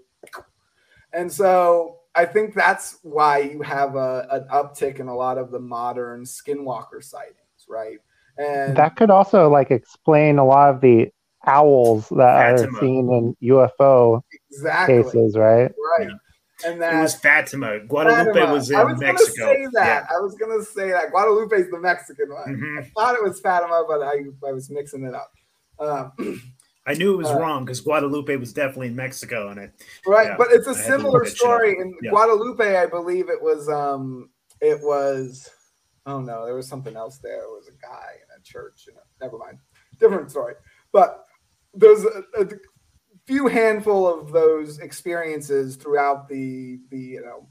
[SPEAKER 3] and so I think that's why you have a, an uptick in a lot of the modern skinwalker sightings, right?
[SPEAKER 2] And that could also like explain a lot of the owls that Fatima. are seen in UFO exactly. cases, right?
[SPEAKER 3] Right. Yeah. And that
[SPEAKER 1] it was Fatima. Guadalupe Fatima. was in I was Mexico.
[SPEAKER 3] Gonna say that. Yeah. I was gonna say that. Guadalupe is the Mexican one. Mm-hmm. I thought it was Fatima, but I, I was mixing it up. Um, [CLEARS THROAT]
[SPEAKER 1] I knew it was uh, wrong because Guadalupe was definitely in Mexico, and it
[SPEAKER 3] right. Yeah, but it's a similar story in Guadalupe. I believe it was um it was oh no, there was something else there. It was a guy in a church. You know, never mind, different story. But there's a, a, few handful of those experiences throughout the the you know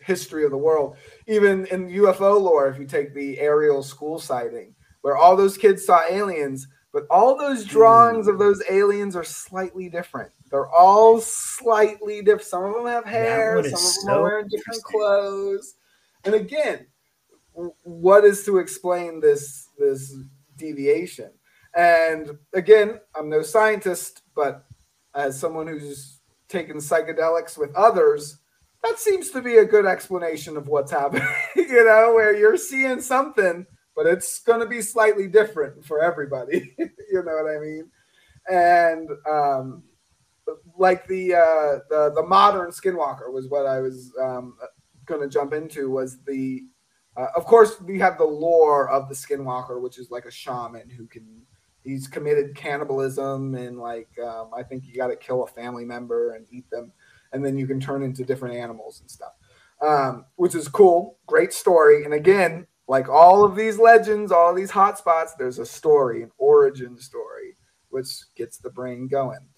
[SPEAKER 3] history of the world. Even in UFO lore, if you take the Ariel School sighting, where all those kids saw aliens, but all those drawings of those aliens are slightly different. They're all slightly different. Some of them have hair, some of them so are wearing different clothes. And again, what is to explain this this deviation? And again, I'm no scientist, but as someone who's taken psychedelics with others, that seems to be a good explanation of what's happening. [LAUGHS] you know, where you're seeing something, but it's going to be slightly different for everybody. [LAUGHS] you know what I mean? And um, like the uh, the the modern skinwalker was what I was um, going to jump into was the uh, of course we have the lore of the skinwalker, which is like a shaman who can he's committed cannibalism and like um, I think you got to kill a family member and eat them, and then you can turn into different animals and stuff, um, which is cool. Great story. And again, like all of these legends, all these hotspots, there's a story, an origin story, which gets the brain going.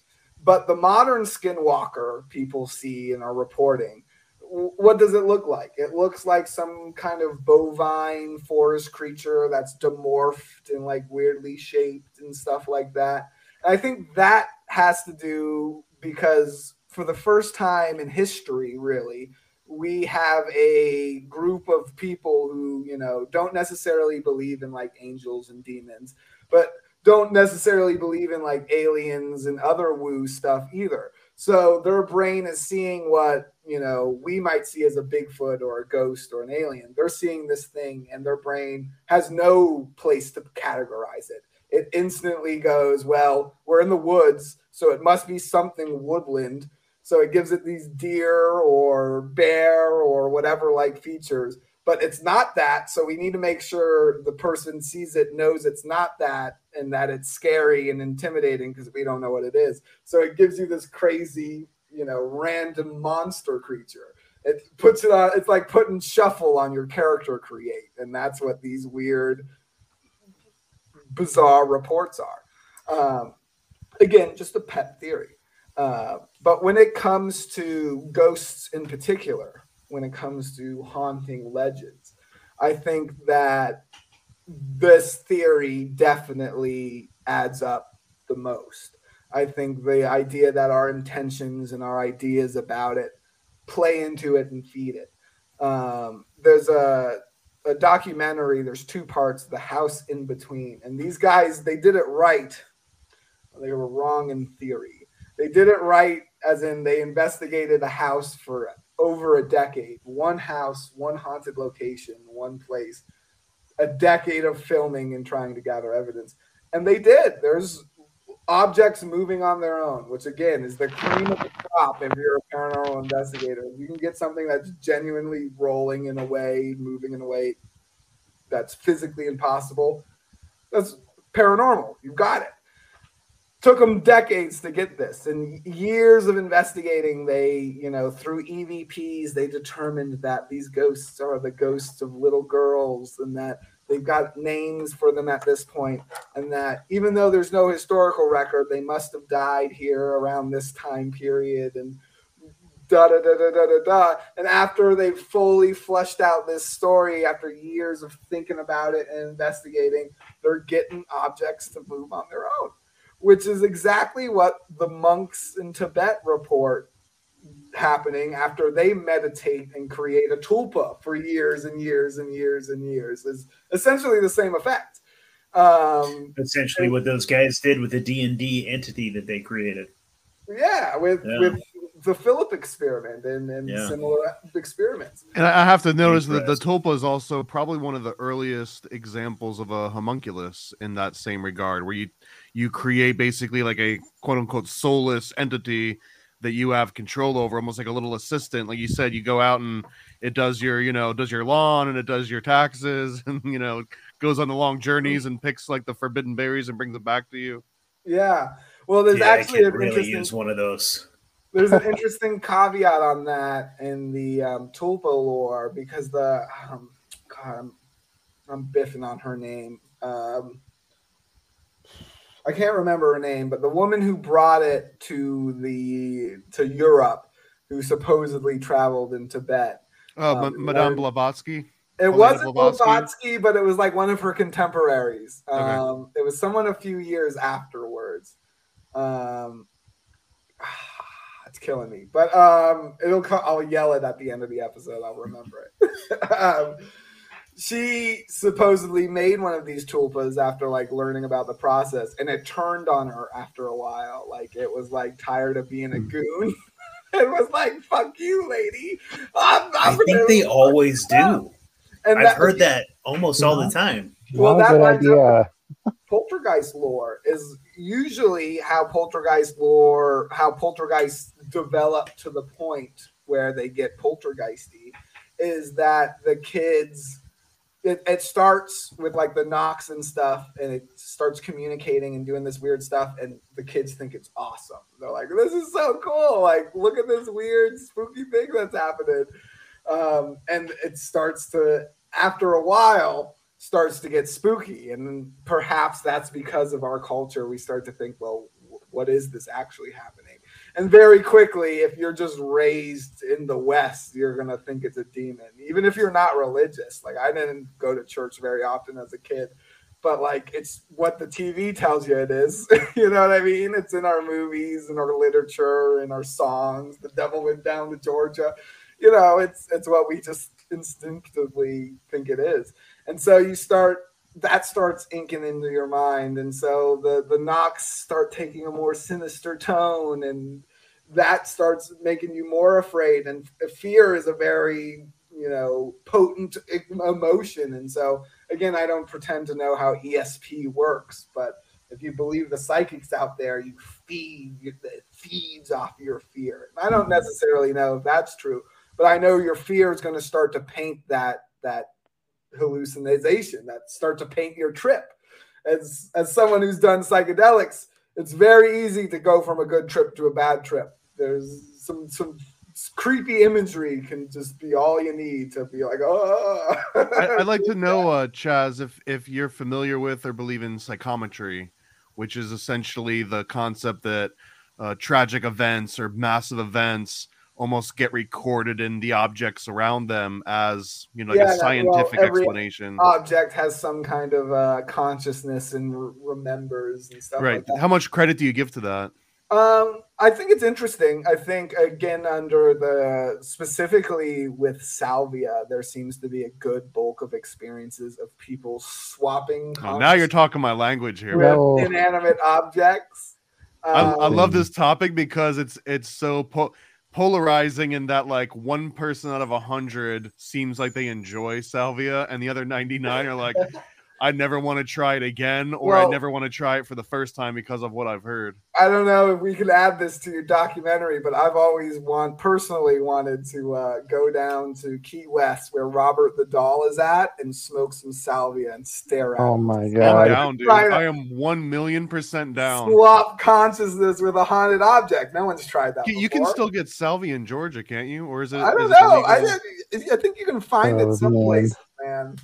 [SPEAKER 3] But the modern skinwalker people see and are reporting what does it look like? It looks like some kind of bovine forest creature that's demorphed and like weirdly shaped and stuff like that. And I think that has to do because for the first time in history, really, we have a group of people who, you know, don't necessarily believe in like angels and demons, but don't necessarily believe in like aliens and other woo stuff either. So their brain is seeing what, you know, we might see as a Bigfoot or a ghost or an alien. They're seeing this thing and their brain has no place to categorize it. It instantly goes, well, we're in the woods, so it must be something woodland. So it gives it these deer or bear or whatever like features but it's not that. So we need to make sure the person sees it, knows it's not that, and that it's scary and intimidating because we don't know what it is. So it gives you this crazy, you know, random monster creature. It puts it on, it's like putting shuffle on your character create. And that's what these weird, bizarre reports are. Um, again, just a pet theory. Uh, but when it comes to ghosts in particular, when it comes to haunting legends. I think that this theory definitely adds up the most. I think the idea that our intentions and our ideas about it play into it and feed it. Um, there's a, a documentary, there's two parts, The House in Between. And these guys, they did it right. They were wrong in theory. They did it right, as in they investigated a house for over a decade, one house, one haunted location, one place, a decade of filming and trying to gather evidence. And they did. There's objects moving on their own, which again is the cream of the crop if you're a paranormal investigator. You can get something that's genuinely rolling in a way, moving in a way that's physically impossible. That's paranormal. You've got it. Took them decades to get this and years of investigating they you know through evps they determined that these ghosts are the ghosts of little girls and that they've got names for them at this point. and that even though there's no historical record they must have died here around this time period and da da da da da da da. And after they fully fleshed out this story, after years of thinking about it and investigating, they're getting objects to move on their own, which is exactly what the monks in Tibet report happening after they meditate and create a tulpa for years and years and years and years is essentially the same effect.
[SPEAKER 1] Um, essentially, and, what those guys did with the D and D entity that they created.
[SPEAKER 3] Yeah, with yeah. with the Philip experiment and, and yeah. similar experiments.
[SPEAKER 4] And I have to notice that the tulpa is also probably one of the earliest examples of a homunculus in that same regard, where you you create basically like a quote unquote soulless entity that you have control over, almost like a little assistant. Like you said, you go out and it does your, you know, does your lawn and it does your taxes [LAUGHS] and you know, goes on the long journeys and picks like the forbidden berries and brings them back to you.
[SPEAKER 3] Yeah. Well, there's yeah, actually
[SPEAKER 1] I could really use one of those
[SPEAKER 3] there's an interesting caveat on that in the um, Tulpa lore because the um, God, I'm, I'm biffing on her name. Um, I can't remember her name, but the woman who brought it to the to Europe, who supposedly traveled in Tibet.
[SPEAKER 4] Oh, um, Madame Blavatsky.
[SPEAKER 3] It wasn't Blavatsky, but it was like one of her contemporaries. Okay. Um, it was someone a few years afterwards. Um, [SIGHS] it's killing me. But um, it'll. I'll yell it at the end of the episode. I'll remember it. [LAUGHS] she supposedly made one of these tulpas after like learning about the process, and it turned on her after a while. Like it was like tired of being a hmm. goon. [LAUGHS] it was like, "Fuck you, lady."
[SPEAKER 1] I'm, I'm i think they always do. And I've heard that [LAUGHS] almost all the time.
[SPEAKER 2] Well, that idea.
[SPEAKER 3] poltergeist lore is usually how poltergeist lore, how poltergeist develop to the point where they get poltergeisty, is that the kids. It, it starts with like the knocks and stuff, and it starts communicating and doing this weird stuff, and the kids think it's awesome. They're like, "This is so cool! Like, look at this weird, spooky thing that's happening." Um, and it starts to, after a while, starts to get spooky and perhaps that's because of our culture we start to think well what is this actually happening and very quickly if you're just raised in the west you're to think it's a demon even if you're not religious. Like i didn't go to church very often as a kid but like it's what the tv tells you it is. [LAUGHS] You know what i mean? It's in our movies and our literature and our songs the devil went down to georgia. You know it's it's what we just instinctively think it is. And so you start that starts inking into your mind. And so the the knocks start taking a more sinister tone and that starts making you more afraid. And fear is a very you know potent emotion. And so again i don't pretend to know how esp works but if you believe the psychics out there you feed it feeds off your fear. I don't mm-hmm. necessarily know if that's true but i know your fear is going to start to paint that that hallucination that start to paint your trip. As as someone who's done psychedelics, it's very easy to go from a good trip to a bad trip. There's some some creepy imagery can just be all you need to be like, oh.
[SPEAKER 4] I'd like to [LAUGHS] know, uh, Chaz, if if you're familiar with or believe in psychometry, which is essentially the concept that uh, tragic events or massive events almost get recorded in the objects around them as you know like yeah, a scientific well, explanation.
[SPEAKER 3] object has some kind of uh, consciousness and re- remembers and stuff right. like
[SPEAKER 4] how much credit do you give to that?
[SPEAKER 3] Um i think it's interesting. I think again under the specifically with salvia there seems to be a good bulk of experiences of people swapping
[SPEAKER 4] oh, now you're talking my language here.
[SPEAKER 3] with inanimate objects.
[SPEAKER 4] Um, I, I, love um, this topic because it's it's so po- polarizing in that like one person out of a hundred seems like they enjoy salvia and the other 99 are like [LAUGHS] I never want to try it again, or well, I never want to try it for the first time because of what I've heard.
[SPEAKER 3] I don't know if we can add this to your documentary, but I've always want personally wanted to uh, go down to Key West where Robert the Doll is at and smoke some salvia and stare at.
[SPEAKER 2] Oh my god!
[SPEAKER 4] I'm down, dude. I am one million percent down.
[SPEAKER 3] Swap consciousness with a haunted object. No one's tried that. You,
[SPEAKER 4] you can still get salvia in Georgia, can't you? Or is it?
[SPEAKER 3] I don't know. I, I, think you can find oh, it someplace, man. man.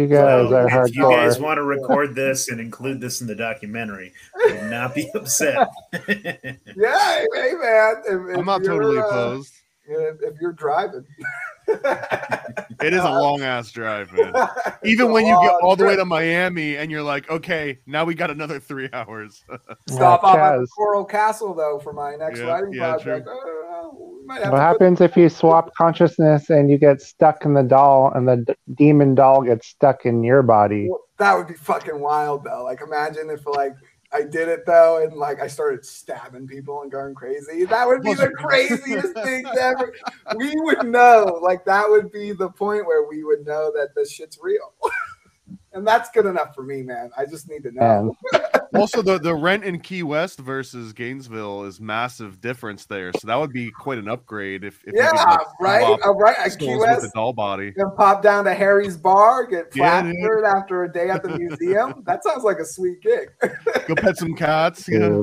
[SPEAKER 2] You guys so, are hardcore.
[SPEAKER 1] If you guys want to record this and include this in the documentary, do not be [LAUGHS] upset.
[SPEAKER 3] yeah, hey man. If,
[SPEAKER 4] if I'm not totally uh, opposed.
[SPEAKER 3] If you're driving. [LAUGHS] [LAUGHS]
[SPEAKER 4] it is a long ass drive, man. [LAUGHS] Even when you get all the way to Miami and you're like, okay, now we got another three [LAUGHS] hours.
[SPEAKER 3] Stop off at Coral Castle though for my next yeah, writing yeah, project. Uh,
[SPEAKER 2] what happens if you swap consciousness and you get stuck in the doll and the d- demon doll gets stuck in your body?
[SPEAKER 3] That would be fucking wild though. Like imagine if like I did it though and like I started stabbing people and going crazy. That would be the [LAUGHS] craziest thing ever. We would know. Like that would be the point where we would know that this shit's real. [LAUGHS] and that's good enough for me, man. I just need to know.
[SPEAKER 4] Um, also, the the rent in Key West versus Gainesville is massive difference there, so that would be quite an upgrade if, if
[SPEAKER 3] yeah, like, right, all oh, right. At Key West,
[SPEAKER 4] with doll body,
[SPEAKER 3] and pop down to Harry's bar, get plastered yeah, after a day at the museum. [LAUGHS] that sounds like a sweet gig. [LAUGHS]
[SPEAKER 4] Go pet some cats. Yeah.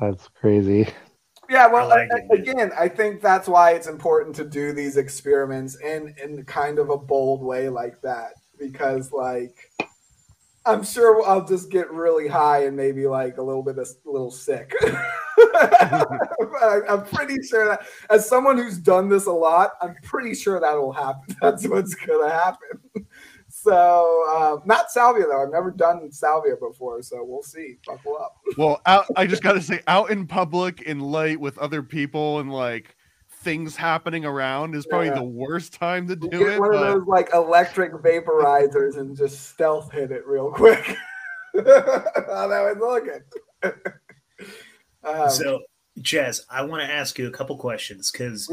[SPEAKER 2] That's crazy.
[SPEAKER 3] Yeah, well, I like again, I think that's why it's important to do these experiments in in kind of a bold way like that because like I'm sure I'll just get really high and maybe like a little bit of, a little sick. [LAUGHS] I'm pretty sure that as someone who's done this a lot, I'm pretty sure that will happen. [LAUGHS] That's what's gonna happen. So uh, not salvia though. I've never done salvia before, so we'll see. Buckle up. [LAUGHS]
[SPEAKER 4] well, out, I just got to say, out in public in light with other people and like things happening around is probably yeah. the worst time to do Get
[SPEAKER 3] it. One but... of those like electric vaporizers and just stealth hit it real quick. [LAUGHS] How that was looking. [LAUGHS]
[SPEAKER 1] um, so, Chaz, I want to ask you a couple questions because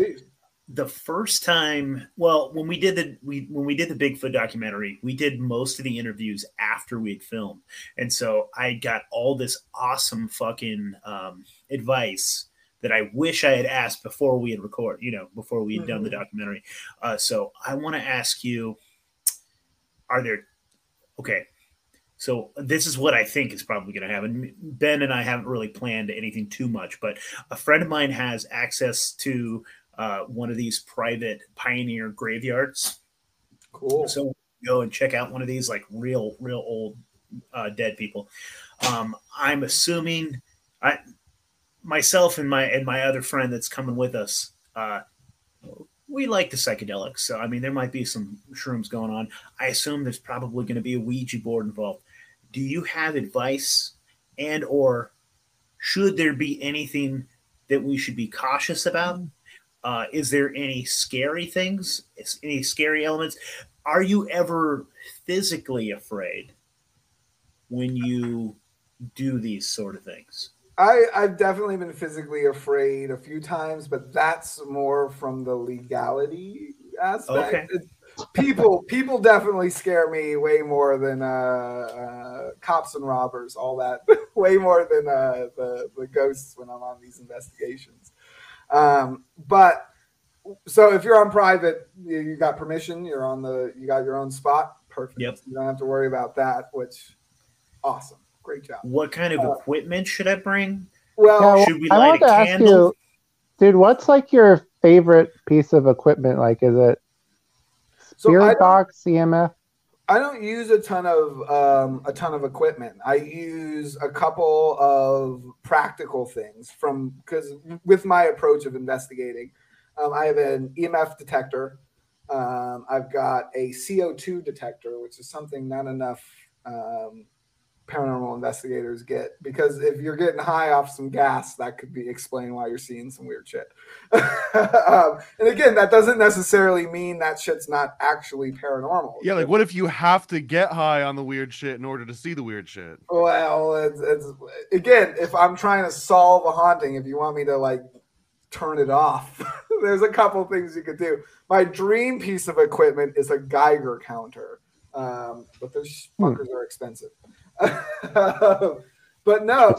[SPEAKER 1] the first time well when we did the we when we did the bigfoot documentary we did most of the interviews after we'd filmed and so i got all this awesome fucking um, advice that i wish i had asked before we had record you know before we had mm-hmm. done the mm-hmm. documentary uh, so i want to ask you are there okay so this is what I think is probably going to happen. Ben and I haven't really planned anything too much, but a friend of mine has access to uh, one of these private pioneer graveyards.
[SPEAKER 3] Cool.
[SPEAKER 1] So go and check out one of these like real, real old uh, dead people. Um, I'm assuming I myself and my and my other friend that's coming with us. Uh, we like the psychedelics, so I mean there might be some shrooms going on. I assume there's probably going to be a Ouija board involved. Do you have advice and or should there be anything that we should be cautious about? Uh, is there any scary things? Any scary elements? Are you ever physically afraid when you do these sort of things?
[SPEAKER 3] I, I've definitely been physically afraid a few times, but that's more from the legality aspect. Okay. people people definitely scare me way more than uh, uh, cops and robbers, all that, [LAUGHS] way more than uh, the the ghosts when I'm on these investigations. Um, but so if you're on private, you, you, got permission. You're on the. You got your own spot. Perfect.
[SPEAKER 1] Yep.
[SPEAKER 3] You don't have to worry about that. Which, awesome. Great job.
[SPEAKER 1] What kind of uh, equipment should I bring?
[SPEAKER 3] Well,
[SPEAKER 1] should we I light a candle? You,
[SPEAKER 2] dude, what's like your favorite piece of equipment? Like, is it Spirit so Box, EMF?
[SPEAKER 3] I don't use a ton of um, a ton of equipment. I use a couple of practical things from because with my approach of investigating, um, I have an EMF detector. Um, I've got a CO2 detector, which is something not enough um, paranormal investigators get because if you're getting high off some gas, that could be explain why you're seeing some weird shit. [LAUGHS] um, and again, that doesn't necessarily mean that shit's not actually paranormal.
[SPEAKER 4] Yeah, like what if you have to get high on the weird shit in order to see the weird shit?
[SPEAKER 3] Well, it's, it's again, if I'm trying to solve a haunting, if you want me to like turn it off, [LAUGHS] there's a couple things you could do. My dream piece of equipment is a Geiger counter Um, but those hmm. fuckers are expensive. [LAUGHS] but no,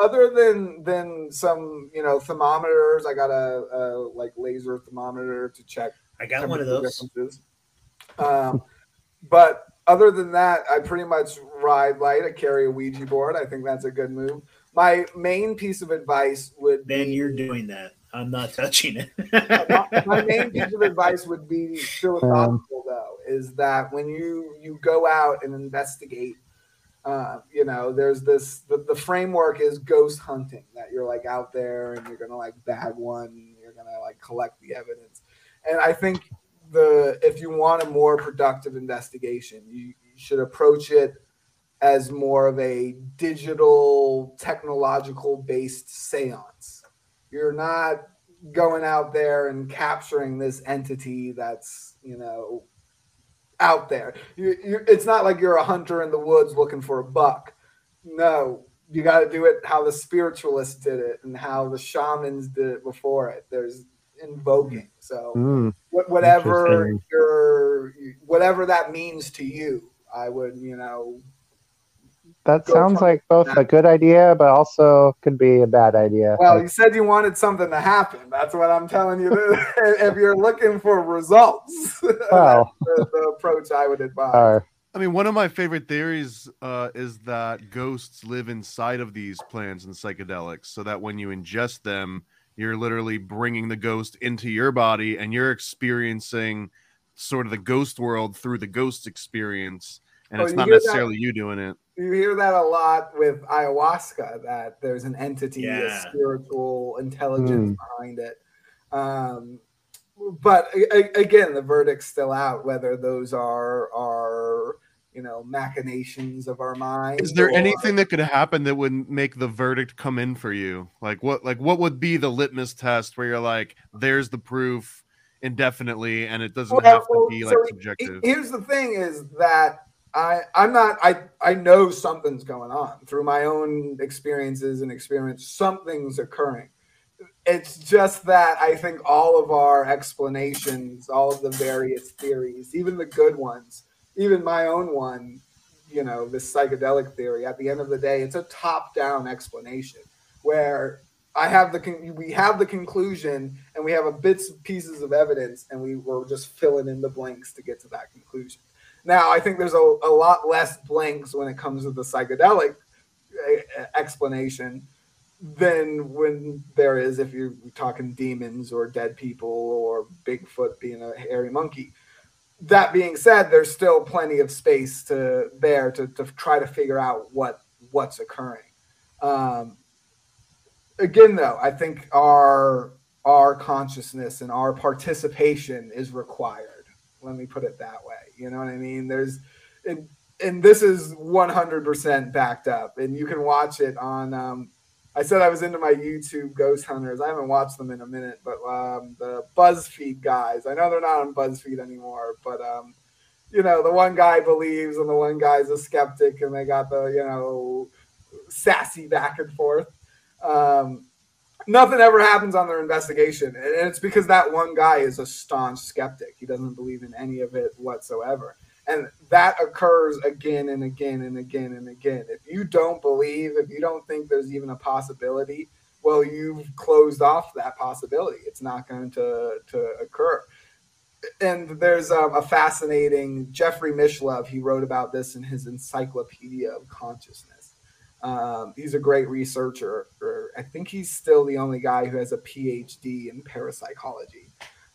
[SPEAKER 3] other than than some you know thermometers, I got a, a like laser thermometer to check.
[SPEAKER 1] I got one of those.
[SPEAKER 3] Um, but other than that, I pretty much ride light. I carry a Ouija board. I think that's a good move. My main piece of advice would
[SPEAKER 1] Ben, be, you're doing that. I'm not [LAUGHS] touching it.
[SPEAKER 3] my, my, main [LAUGHS] piece of advice would be philosophical um, though, is that when you you go out and investigate uh, you know, there's this the, the framework is ghost hunting that you're like out there and you're gonna like bag one, you're gonna like collect the evidence. And I think the if you want a more productive investigation, you, you should approach it as more of a digital technological based seance. You're not going out there and capturing this entity that's, you know, out there. You, you, it's not like you're a hunter in the woods looking for a buck. No, you got to do it how the spiritualists did it and how the shamans did it before it. There's invoking. So mm, whatever your whatever that means to you, I would you know
[SPEAKER 2] that sounds like both that. a good idea, but also could be a bad idea.
[SPEAKER 3] Well, you said you wanted something to happen. That's what I'm telling you. [LAUGHS] [LAUGHS] if you're looking for results, [LAUGHS] well, the, the, approach I would advise. Uh,
[SPEAKER 4] I mean, one of my favorite theories uh, is that ghosts live inside of these plants and psychedelics, so that when you ingest them, you're literally bringing the ghost into your body, and you're experiencing sort of the ghost world through the ghost experience, and oh, it's not necessarily that? you doing it
[SPEAKER 3] you hear that a lot with ayahuasca that there's an entity, yeah. a spiritual intelligence mm. behind it. Um, but a, again, the verdict's still out whether those are are you know machinations of our mind.
[SPEAKER 4] Is there or... anything that could happen that would make the verdict come in for you? Like what? Like what would be the litmus test where you're like, there's the proof indefinitely, and it doesn't well, have to be like so subjective.
[SPEAKER 3] Here's the thing: is that I I'm not I I know something's going on through my own experiences and experience something's occurring. It's just that I think all of our explanations, all of the various theories, even the good ones, even my own one, you know, this psychedelic theory, at the end of the day, it's a top-down explanation where I have the con- we have the conclusion and we have a bits and pieces of evidence and we were just filling in the blanks to get to that conclusion. Now, I think there's a, a lot less blanks when it comes to the psychedelic uh, explanation than when there is if you're talking demons or dead people or Bigfoot being a hairy monkey. That being said, there's still plenty of space to there to, to try to figure out what what's occurring. Um, again, though, I think our our consciousness and our participation is required. Let me put it that way. You know what I mean? There's, and, and this is 100% backed up, and you can watch it on. Um, I said I was into my YouTube ghost hunters. I haven't watched them in a minute, but um, the BuzzFeed guys. I know they're not on BuzzFeed anymore, but um, you know, the one guy believes and the one guy's a skeptic, and they got the you know sassy back and forth. Um, nothing ever happens on their investigation. And it's because that one guy is a staunch skeptic. He doesn't believe in any of it whatsoever. And that occurs again and again and again and again. If you don't believe, if you don't think there's even a possibility, well, you've closed off that possibility. It's not going to, to occur. And there's a, a fascinating Jeffrey Mishlove. He wrote about this in his Encyclopedia of Consciousness um, he's a great researcher. I think he's still the only guy who has a PhD in parapsychology.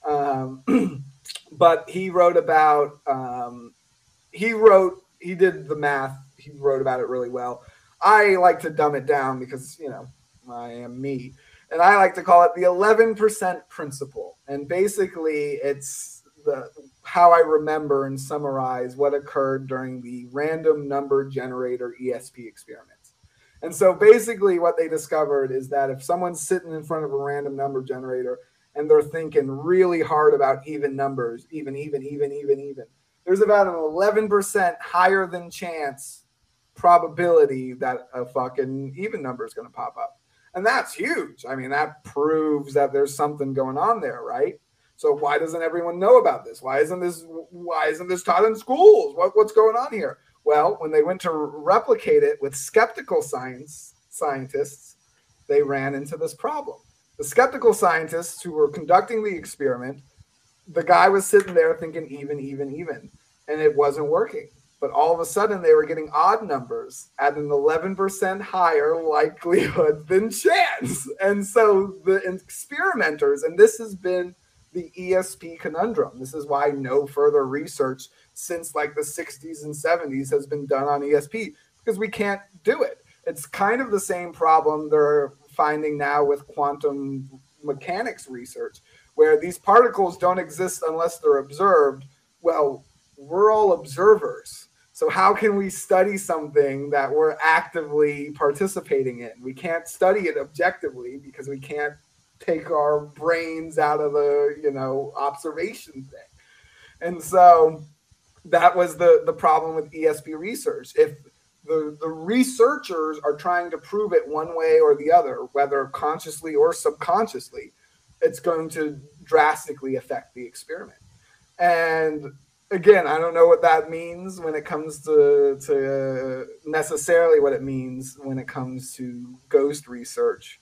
[SPEAKER 3] Um, [CLEARS THROAT] but he wrote about, um, he wrote, he did the math, he wrote about it really well. I like to dumb it down because, you know, I am me. And I like to call it the 11% principle. And basically, it's the how I remember and summarize what occurred during the random number generator ESP experiment. And so basically, what they discovered is that if someone's sitting in front of a random number generator and they're thinking really hard about even numbers, even, even, even, even, even, there's about an 11% higher than chance probability that a fucking even number is going to pop up. And that's huge. I mean, that proves that there's something going on there, right? So why doesn't everyone know about this? Why isn't this why isn't this taught in schools? What, what's going on here? Well, when they went to replicate it with skeptical science scientists, they ran into this problem. The skeptical scientists who were conducting the experiment, the guy was sitting there thinking even, even, even, and it wasn't working. But all of a sudden, they were getting odd numbers at an 11% higher likelihood than [LAUGHS] chance. And so the experimenters, and this has been the ESP conundrum. This is why no further research since like the 60s and 70s has been done on ESP because we can't do it. It's kind of the same problem they're finding now with quantum mechanics research, where these particles don't exist unless they're observed. Well, we're all observers. So, how can we study something that we're actively participating in? We can't study it objectively because we can't take our brains out of the you know observation thing and so that was the the problem with esp research if the, the researchers are trying to prove it one way or the other whether consciously or subconsciously it's going to drastically affect the experiment and again i don't know what that means when it comes to to necessarily what it means when it comes to ghost research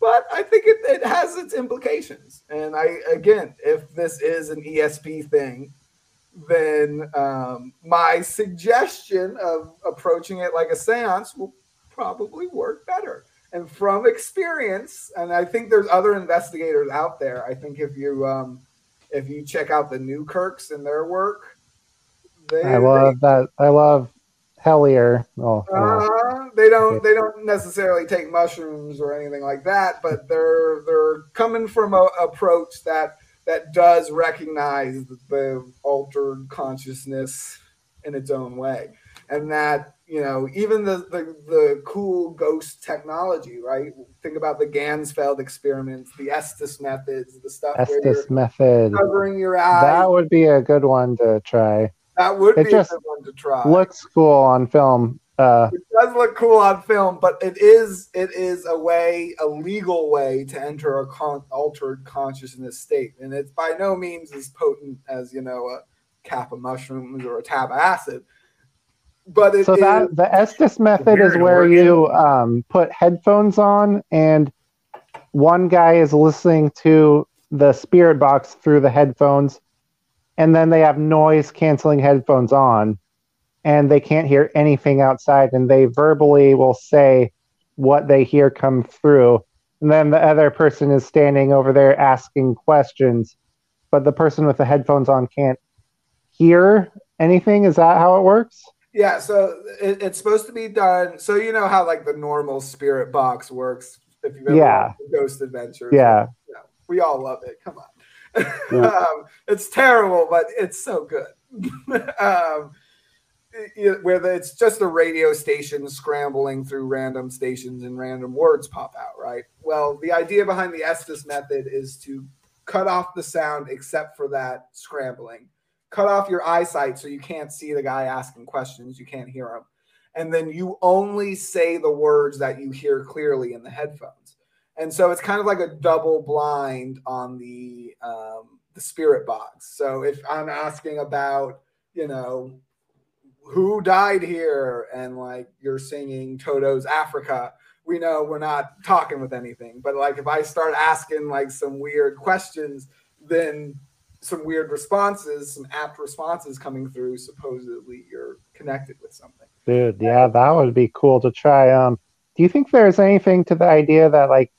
[SPEAKER 3] but I think it, it has its implications. And I again, if this is an ESP thing, then um, my suggestion of approaching it like a seance will probably work better. And from experience, and I think there's other investigators out there. I think if you um, if you check out the Newkirks and their work,
[SPEAKER 2] they, I love they, that. I love Hellier. Oh,
[SPEAKER 3] uh, they don't they don't necessarily take mushrooms or anything like that, but they're they're coming from a approach that that does recognize the altered consciousness in its own way, and that you know even the the, the cool ghost technology, right? Think about the Ganzfeld experiments, the Estes methods, the stuff
[SPEAKER 2] Estes method
[SPEAKER 3] covering your eyes.
[SPEAKER 2] That would be a good one to try.
[SPEAKER 3] That would it be a good one to try.
[SPEAKER 2] Looks cool on film. Uh,
[SPEAKER 3] it does look cool on film, but it is it is a way, a legal way to enter a con- altered consciousness state, and it's by no means as potent as you know a cap of mushrooms or a tab of acid. But
[SPEAKER 2] so that the Estes method is where you um, put headphones on, and one guy is listening to the spirit box through the headphones, and then they have noise canceling headphones on and they can't hear anything outside and they verbally will say what they hear come through and then the other person is standing over there asking questions but the person with the headphones on can't hear anything is that how it works
[SPEAKER 3] yeah so it, it's supposed to be done so you know how like the normal spirit box works if you've ever
[SPEAKER 2] yeah
[SPEAKER 3] ghost adventures
[SPEAKER 2] yeah.
[SPEAKER 3] yeah we all love it come on yeah. [LAUGHS] um, it's terrible, but it's so good. [LAUGHS] um, where it's just a radio station scrambling through random stations and random words pop out, right? Well, the idea behind the Estes method is to cut off the sound except for that scrambling. Cut off your eyesight so you can't see the guy asking questions, you can't hear him. And then you only say the words that you hear clearly in the headphones and so it's kind of like a double blind on the um, the spirit box. So if I'm asking about, you know, who died here, and like you're singing Toto's Africa, we know we're not talking with anything. But like if I start asking like some weird questions, then some weird responses, some apt responses coming through, supposedly you're connected with something.
[SPEAKER 2] Dude, yeah, that would be cool to try. Um, do you think there's anything to the idea that like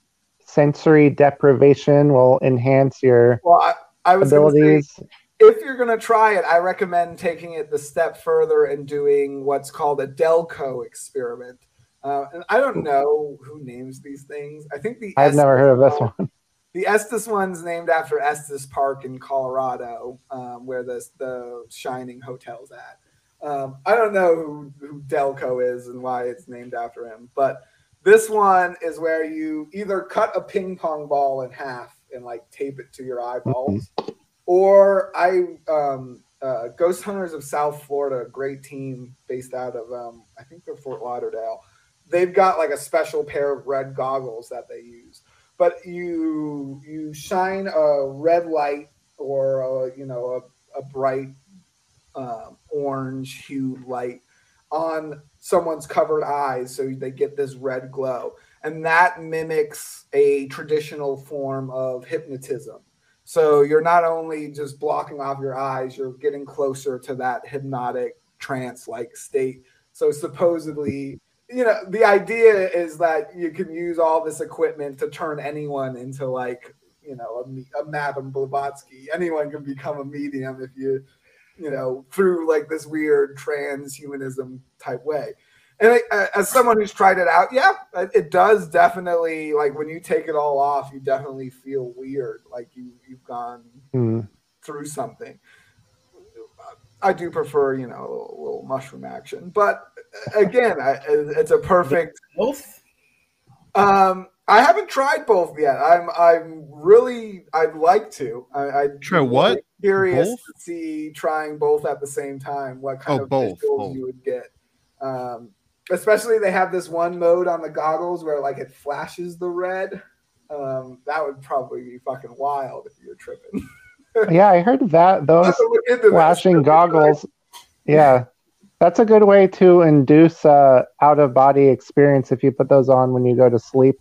[SPEAKER 2] sensory deprivation will enhance your
[SPEAKER 3] well, I, I was abilities. Say, if you're going to try it, I recommend taking it the step further and doing what's called a Delco experiment. Uh, and I don't know who names these things. I think the
[SPEAKER 2] I've Estes never heard of this one. [LAUGHS]
[SPEAKER 3] The Estes one's named after Estes Park in Colorado, um, where the the Shining Hotel's at. Um, I don't know who, who Delco is and why it's named after him, but this one is where you either cut a ping pong ball in half and like tape it to your eyeballs, mm-hmm. Or I um, uh, Ghost Hunters of South Florida, great team based out of um, I think they're Fort Lauderdale. They've got like a special pair of red goggles that they use, but you you shine a red light or a, you know a, a bright uh, orange hued light on someone's covered eyes so they get this red glow. And that mimics a traditional form of hypnotism so you're not only just blocking off your eyes you're getting closer to that hypnotic trance like state so supposedly you know the idea is that you can use all this equipment to turn anyone into like you know a, a madame blavatsky anyone can become a medium if you you know, through like this weird transhumanism type way. And as someone who's tried it out, yeah, it does definitely like when you take it all off, you definitely feel weird, like you you've gone mm. through something. I do prefer, you know, a little, a little mushroom action, but again, I, it's a perfect
[SPEAKER 1] both.
[SPEAKER 3] Um, I haven't tried both yet. I'm I'm really I'd like to. I, I
[SPEAKER 4] try what?
[SPEAKER 3] Curious both? to see trying both at the same time. What kind oh, of both, both. you would get. Um, especially they have this one mode on the goggles where like it flashes the red. Um, that would probably be fucking wild if you're tripping. [LAUGHS]
[SPEAKER 2] yeah, I heard that those flashing goggles. Yeah, that's a good way to induce uh, out of body experience if you put those on when you go to sleep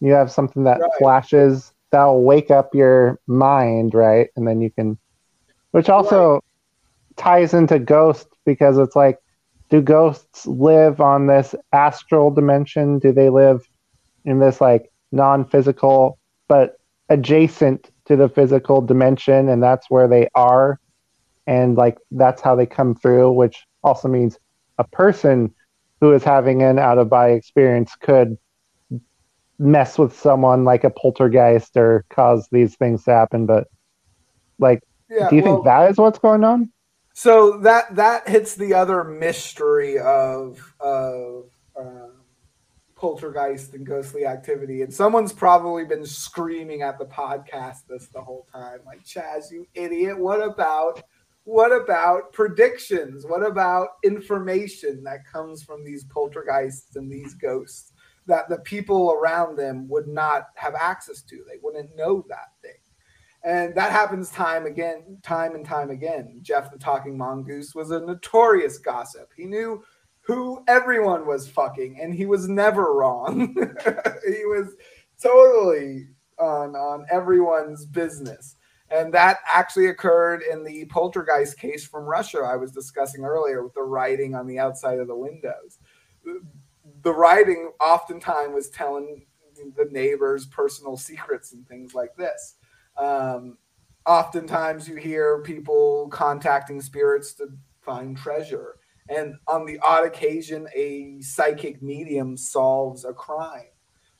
[SPEAKER 2] you have something that right. flashes that'll wake up your mind, right? And then you can, which also right. ties into ghost because it's like, do ghosts live on this astral dimension? Do they live in this like non physical but adjacent to the physical dimension? And that's where they are. And like, that's how they come through, which also means a person who is having an out of body experience could mess with someone like a poltergeist or cause these things to happen. But like, yeah, do you well, think that is what's going on?
[SPEAKER 3] So that that hits the other mystery of of uh, poltergeist and ghostly activity. And someone's probably been screaming at the podcast this the whole time, like Chaz, you idiot! What about what about predictions? What about information that comes from these poltergeists and these ghosts? that the people around them would not have access to. They wouldn't know that thing. And that happens time again, time and time again. Gef the Talking Mongoose was a notorious gossip. He knew who everyone was fucking, and he was never wrong. [LAUGHS] he was totally on on everyone's business. And that actually occurred in the poltergeist case from Russia I was discussing earlier with the writing on the outside of the windows the writing oftentimes was telling the neighbors personal secrets and things like this. Um, oftentimes you hear people contacting spirits to find treasure. And on the odd occasion, a psychic medium solves a crime.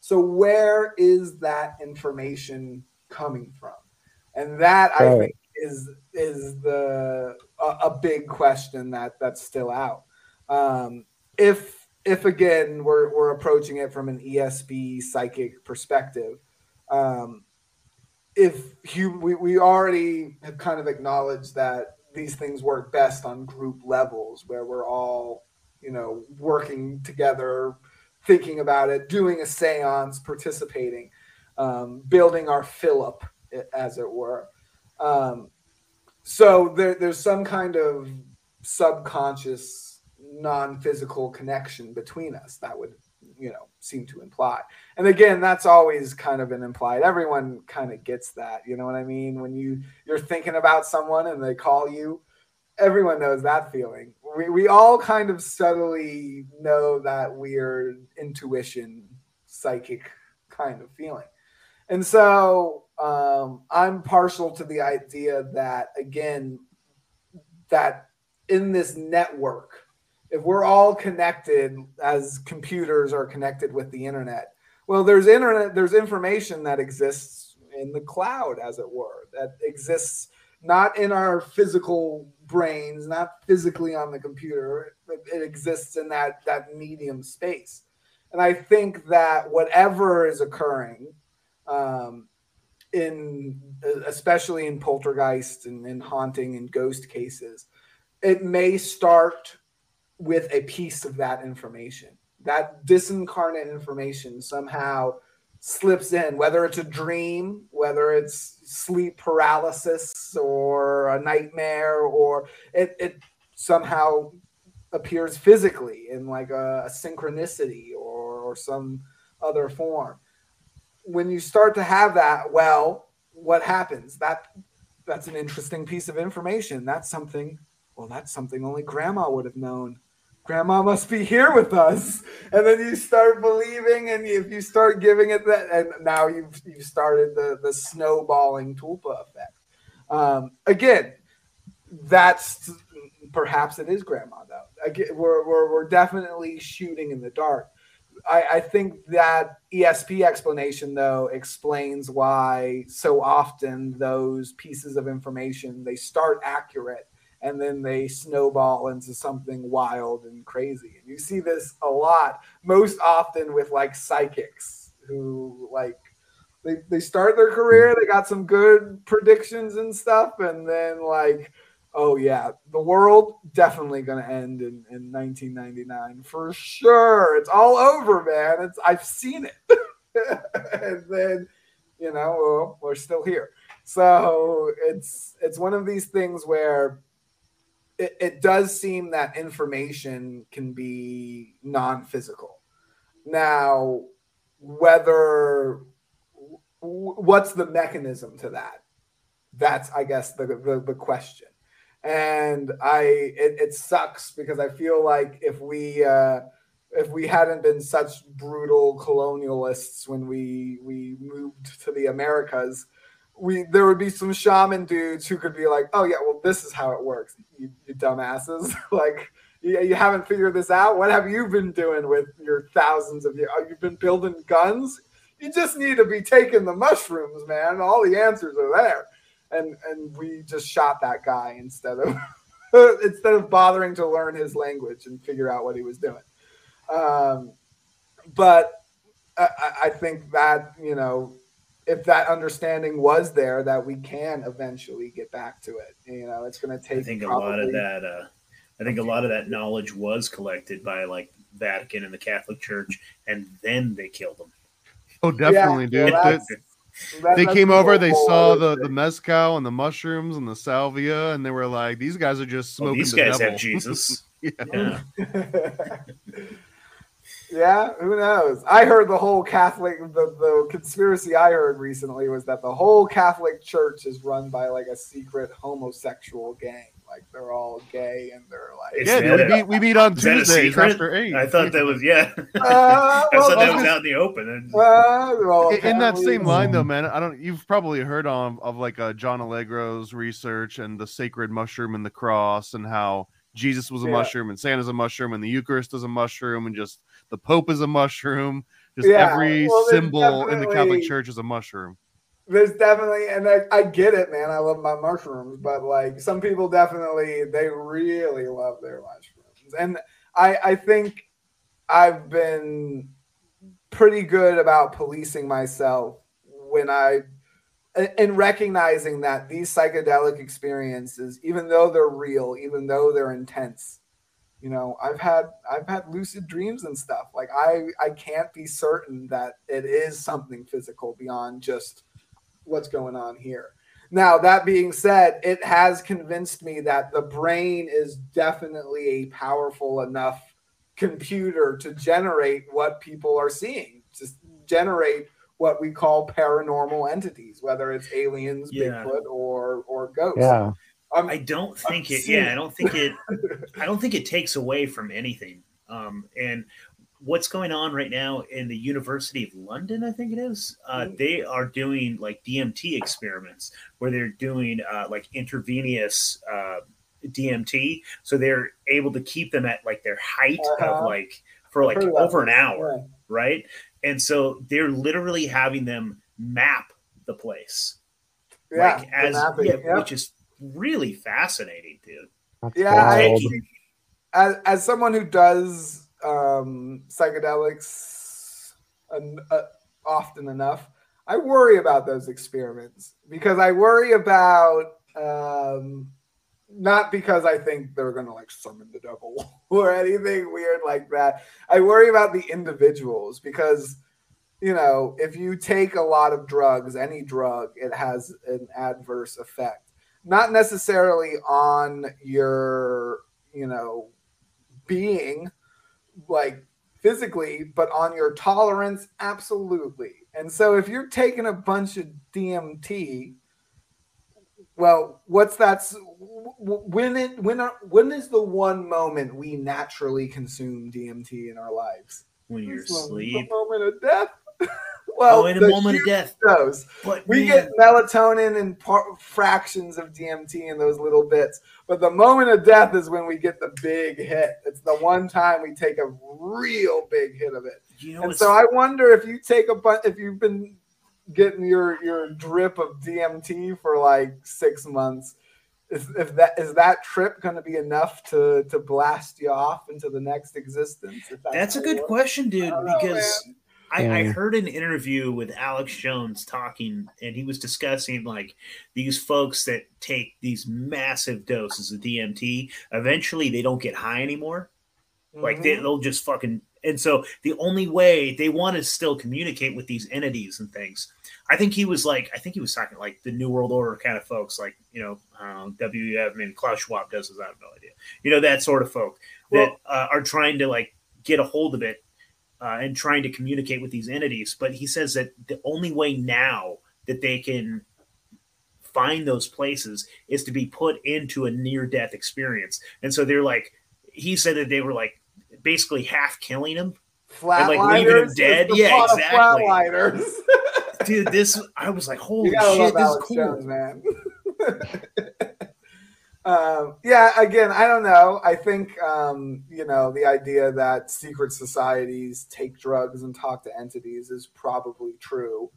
[SPEAKER 3] So, where is that information coming from? And that right. I think is is the a, a, big question that that's still out. Um, if if again we're we're approaching it from an ESP psychic perspective, um, if we, we already have kind of acknowledged that these things work best on group levels where we're all you know working together thinking about it doing a seance participating um, building our Philip as it were. Um, so there, there's some kind of subconscious non-physical connection between us that would you know seem to imply and again that's always kind of an implied everyone kind of gets that you know what i mean? When you you're thinking about someone and they call you everyone knows that feeling. We, we all kind of subtly know that weird intuition psychic kind of feeling. And so um, i'm partial to the idea that again that in this network if we're all connected as computers are connected with the internet well there's internet there's information that exists in the cloud as it were that exists not in our physical brains not physically on the computer it, it exists in that that medium space and i think that whatever is occurring um, in especially in poltergeist and, and haunting and ghost cases it may start with a piece of that information. That disincarnate information somehow slips in, whether it's a dream, whether it's sleep paralysis or a nightmare, or it, it somehow appears physically in like a, a synchronicity or, or some other form. When you start to have that, well, what happens? That that's an interesting piece of information. That's something. Well, that's something only grandma would have known. Grandma must be here with us, and then you start believing, and if you start giving it that, and now you've you've started the the snowballing tulpa effect. Um, again, that's perhaps it is grandma though. Again, we're, we're we're definitely shooting in the dark. I, I think that ESP explanation though explains why so often those pieces of information they start accurate and then they snowball into something wild and crazy. And you see this a lot, most often with like psychics who like they, they start their career, they got some good predictions and stuff, and then like oh yeah, the world definitely to end in, in 1999 for sure. It's all over, man. It's I've seen it, [LAUGHS] and then you know we're still here. So it's it's one of these things where it, it does seem that information can be non-physical. Now, whether what's the mechanism to that? That's I guess the, the, the question and I it, it sucks because I feel like if we uh, if we hadn't been such brutal colonialists when we we moved to the Americas, we there would be some shaman dudes who could be like, oh yeah, well this is how it works, you, you dumbasses, [LAUGHS] like. You, you haven't figured this out. What have you been doing with your thousands of years? You've been building guns. You just need to be taking the mushrooms, man. All the answers are there and and we just shot that guy instead of [LAUGHS] instead of bothering to learn his language and figure out what he was doing. Um, but I, I think that you know if that understanding was there, that we can eventually get back to it. You know, it's going to take. I
[SPEAKER 1] think a lot of that. Uh, I think a lot of that knowledge was collected by like Vatican and the Catholic Church, and then they killed them.
[SPEAKER 4] Oh, definitely, yeah, dude. That, they came over, they saw the, the mezcal and the mushrooms and the salvia, and they were like, "These guys are just smoking." Oh,
[SPEAKER 1] these
[SPEAKER 4] the
[SPEAKER 1] guys
[SPEAKER 4] devil.
[SPEAKER 1] have [LAUGHS] Jesus. yeah. Yeah. [LAUGHS] [LAUGHS]
[SPEAKER 3] yeah. who knows? I heard the whole Catholic the, the conspiracy I heard recently was that the whole Catholic Church is run by like a secret homosexual gang. Like they're all gay and they're like
[SPEAKER 4] yeah, we meet, we meet on Tuesdays after eight.
[SPEAKER 1] I thought that was yeah. [LAUGHS] [LAUGHS] Uh, I thought that was out in the open. Uh,
[SPEAKER 4] well, in, in that same line though, man, I don't. You've probably heard of of like uh, John Allegro's research and the sacred mushroom and the cross and how Jesus was a yeah. mushroom and Santa's a mushroom and the Eucharist is a mushroom and just the Pope is a mushroom. Just yeah. every well, symbol in the Catholic Church is a mushroom
[SPEAKER 3] there's definitely, and I, I, get it, man. I love my mushrooms, but like some people definitely, they really love their mushrooms, and I, I think I've been pretty good about policing myself when I, in recognizing that these psychedelic experiences, even though they're real, even though they're intense, you know, I've had I've had lucid dreams and stuff. Like I, I can't be certain that it is something physical beyond just what's going on here. Now, that being said, it has convinced me that the brain is definitely a powerful enough computer to generate what people are seeing, to generate what we call paranormal entities, whether it's aliens, yeah. Bigfoot, or or ghosts.
[SPEAKER 2] Yeah.
[SPEAKER 1] Um, I don't think it. Yeah, I don't think it. [LAUGHS] I don't think it takes away from anything. Um, and what's going on right now in the University of London, I think it is. Uh, mm-hmm. they are doing like DMT experiments where they're doing uh, like intravenous uh, DMT, so they're able to keep them at like their height uh-huh. of like for like over an hour, yeah. right? And so they're literally having them map the place,
[SPEAKER 3] yeah, like
[SPEAKER 1] as yeah, yep. which is really fascinating, dude.
[SPEAKER 3] That's yeah, I, as as someone who does um, psychedelics uh, often enough, I worry about those experiments because I worry about um, not because I think they're going to like summon the devil [LAUGHS] or anything weird like that. I worry about the individuals because you know, if you take a lot of drugs, any drug, it has an adverse effect. Not necessarily on your, you know, being like physically, but on your tolerance, absolutely. And so if you're taking a bunch of DMT, well, what's that? When it when when is the one moment we naturally consume DMT in our lives?
[SPEAKER 1] When you're asleep.
[SPEAKER 3] The moment of death. [LAUGHS]
[SPEAKER 1] well, oh, in a moment of death.
[SPEAKER 3] Dose. But we man. get melatonin and par- fractions of DMT in those little bits. But the moment of death is when we get the big hit. It's the one time we take a real big hit of it. You know and so I wonder if you take a bunch, if you've been getting your your drip of DMT for like six months. Is, if that is that trip going to be enough to to blast you off into the next existence?
[SPEAKER 1] That's, that's a good question, dude. Because know, I, I, heard an interview with Alex Jones talking, and he was discussing like these folks that take these massive doses of DMT. Eventually, they don't get high anymore. Mm-hmm. Like they, mm-hmm. they'll just fucking. And so the only way they want to still communicate with these entities and things. I think he was like, I think he was talking like the New World Order kind of folks, like you know, um, WEF. I mean, Klaus Schwab does this. I have no idea. You know, that sort of folk that well, uh, are trying to like get a hold of it uh, and trying to communicate with these entities. But he says that the only way now that they can find those places is to be put into a near death experience. And so they're like, he said that they were like basically half killing him.
[SPEAKER 3] Flat and like leaving him
[SPEAKER 1] dead. Yeah, exactly. Dude, this I was like, holy shit, this is cool. Jones, man. [LAUGHS]
[SPEAKER 3] Um, yeah, again, I don't know. I think um, you know the idea that secret societies take drugs and talk to entities is probably true.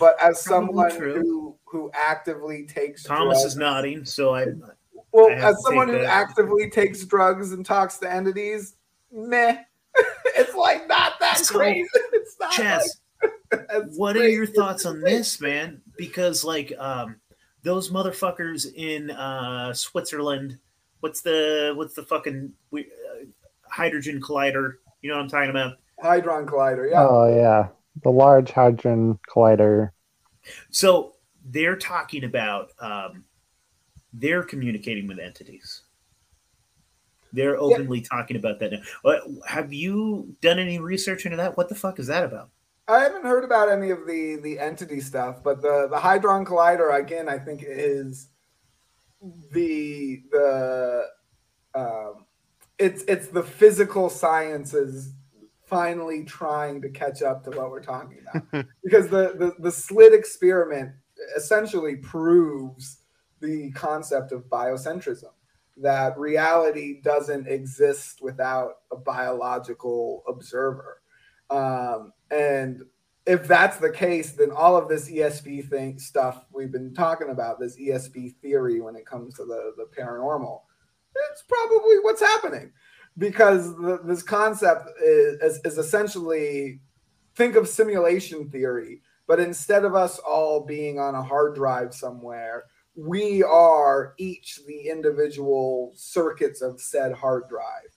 [SPEAKER 3] But as probably someone true. who who actively takes
[SPEAKER 1] Thomas drugs, is nodding, so I
[SPEAKER 3] well, I as someone who actively takes drugs and talks to entities, meh. [LAUGHS] it's like not that crazy. [LAUGHS] It's not
[SPEAKER 1] Chaz, like, [LAUGHS] what are your thoughts on this, man? Because like um those motherfuckers in uh, Switzerland. What's the what's the fucking uh, hydrogen collider? You know what I'm talking about?
[SPEAKER 3] Hadron collider. Yeah.
[SPEAKER 2] Oh yeah, the Large Hadron Collider.
[SPEAKER 1] So they're talking about um, they're communicating with entities. They're openly yeah. talking about that. Now. Have you done any research into that? What the fuck is that about?
[SPEAKER 3] I haven't heard about any of the the entity stuff, but the the Hadron Collider again, I think is the the um, it's it's the physical sciences finally trying to catch up to what we're talking about. [LAUGHS] Because the, the the slit experiment essentially proves the concept of biocentrism that reality doesn't exist without a biological observer um, and if that's the case, then all of this ESP thing stuff we've been talking about, this ESP theory when it comes to the, the paranormal, it's probably what's happening. Because the, this concept is, is, is essentially think of simulation theory, but instead of us all being on a hard drive somewhere, we are each the individual circuits of said hard drive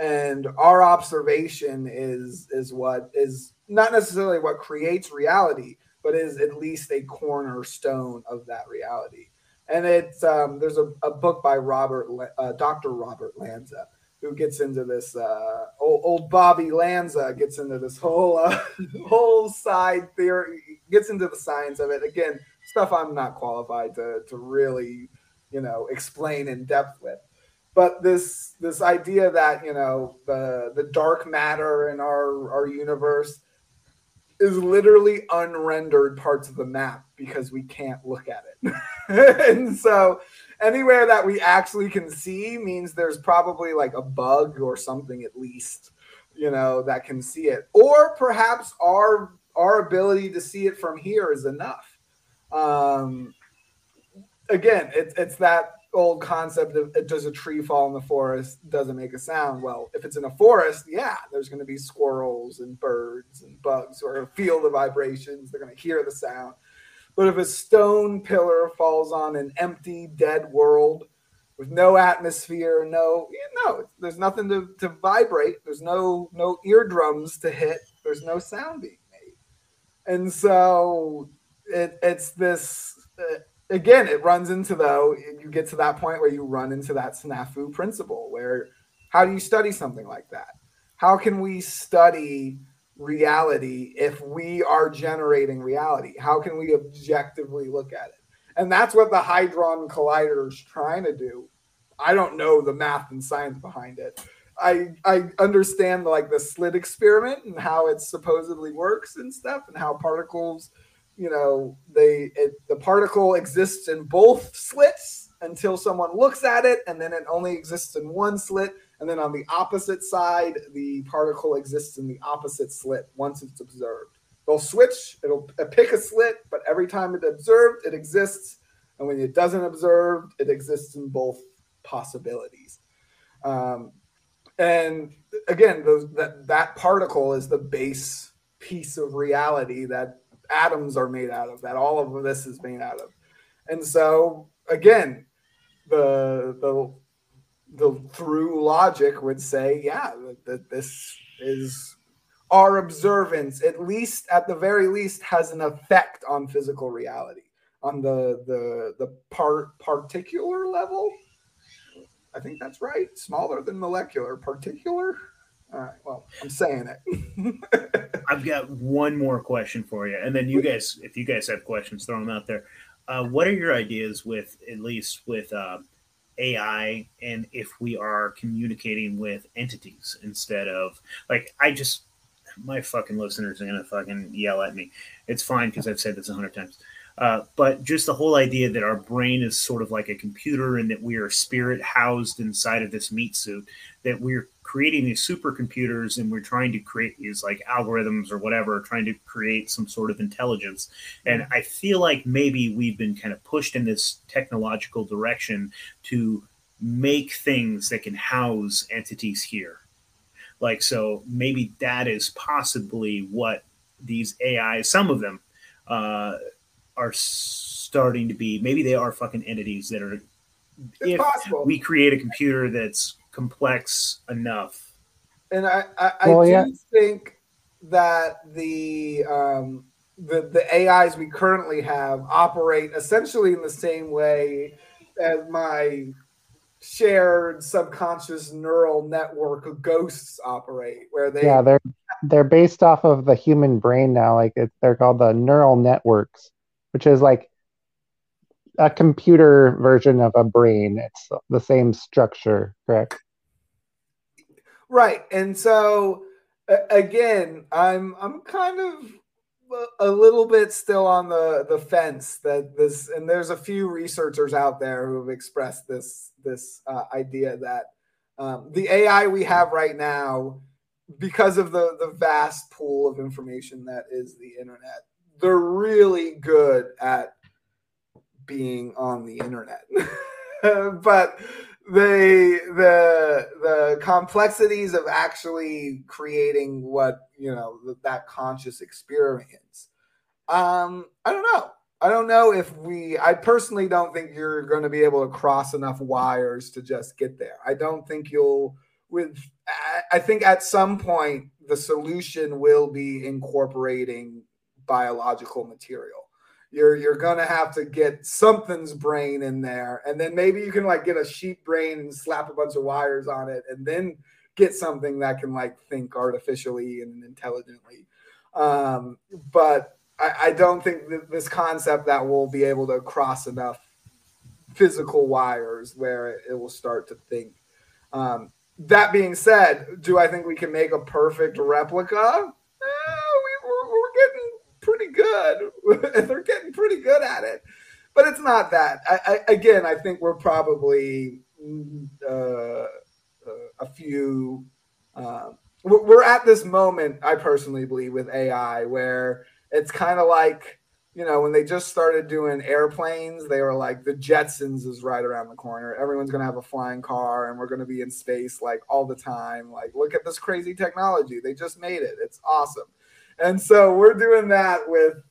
[SPEAKER 3] and our observation is is what is not necessarily what creates reality but is at least a cornerstone of that reality. And it's um, there's a, a book by robert uh, dr robert lanza who gets into this uh, old, old, bobby lanza gets into this whole uh, [LAUGHS] whole side theory gets into the science of it. Again stuff i'm not qualified to to really you know explain in depth with but this this idea that you know the the dark matter in our our universe is literally unrendered parts of the map because we can't look at it. [LAUGHS] And so anywhere that we actually can see means there's probably like a bug or something at least you know that can see it. Or perhaps our our ability to see it from here is enough. Um again it's it's that old concept of does a tree fall in the forest? Doesn't make a sound. Well if it's in a forest yeah there's going to be squirrels and birds and bugs who are going to feel the vibrations. They're going to hear the sound. But if a stone pillar falls on an empty dead world with no atmosphere no you know there's nothing to, to vibrate. There's no no eardrums to hit. There's no sound being made. And so it, it's this uh, again, it runs into though, you get to that point where you run into that snafu principle where how do you study something like that? How can we study reality if we are generating reality? How can we objectively look at it? And that's what the Hadron Collider is trying to do. I don't know the math and science behind it. I I understand like the slit experiment and how it supposedly works and stuff and how particles you know they it, the particle exists in both slits until someone looks at it and then it only exists in one slit. And then on the opposite side the particle exists in the opposite slit once it's observed. They'll switch it'll pick a slit but every time it observed it exists. And when it doesn't observe it exists in both possibilities. Um, and again that that particle is the base piece of reality that atoms are made out of, that all of this is made out of. And so again, the the the through logic would say, yeah, that, this is our observance, at least at the very least, has an effect on physical reality, on the the the part particular level. I think that's right. Smaller than molecular, particular. All right. Well, I'm saying
[SPEAKER 1] it. [LAUGHS] I've got one more question for you, and then you guys, if you guys have questions, throw them out there. Uh, what are your ideas with, at least with uh, AI, and if we are communicating with entities instead of like I just my fucking listeners are gonna fucking yell at me. It's fine because I've said this a hundred times. Uh, but just the whole idea that our brain is sort of like a computer and that we are spirit housed inside of this meat suit, that we're creating these supercomputers and we're trying to create these like algorithms or whatever, trying to create some sort of intelligence. And I feel like maybe we've been kind of pushed in this technological direction to make things that can house entities here. Like, so maybe that is possibly what these AI, some of them, uh, are starting to be. Maybe they are fucking entities that are. It's if possible. we create a computer that's complex enough.
[SPEAKER 3] And I, I, I well, do yeah. think that the um, the the AIs we currently have operate essentially in the same way as my shared subconscious neural network of ghosts operate where they
[SPEAKER 2] yeah they're they're based off of the human brain now like it, they're called the neural networks which is like a computer version of a brain it's the same structure correct
[SPEAKER 3] Right. And so again, I'm I'm kind of a little bit still on the the fence that this and there's a few researchers out there who have expressed this this uh, idea that um, the AI we have right now because of the the vast pool of information that is the internet they're really good at being on the internet. [LAUGHS] But the the the complexities of actually creating what you know that conscious experience. Um i don't know. I don't know if we i personally don't think you're going to be able to cross enough wires to just get there. I don't think you'll with i think at some point the solution will be incorporating biological material you're you're gonna have to get something's brain in there, and then maybe you can like get a sheep brain and slap a bunch of wires on it, and then get something that can like think artificially and intelligently. Um, but I, I don't think that this concept that we'll be able to cross enough physical wires where it, it will start to think. Um, that being said, do I think we can make a perfect replica? Eh, we, we're, we're getting pretty good. [LAUGHS] They're getting pretty good at it, but it's not that. I, I, again, I think we're probably uh, uh a few. Uh, we're at this moment, I personally believe, with AI where it's kind of like you know, when they just started doing airplanes, they were like, the Jetsons is right around the corner. Everyone's going to have a flying car and we're going to be in space like all the time. Like, look at this crazy technology. They just made it. It's awesome. And so we're doing that with,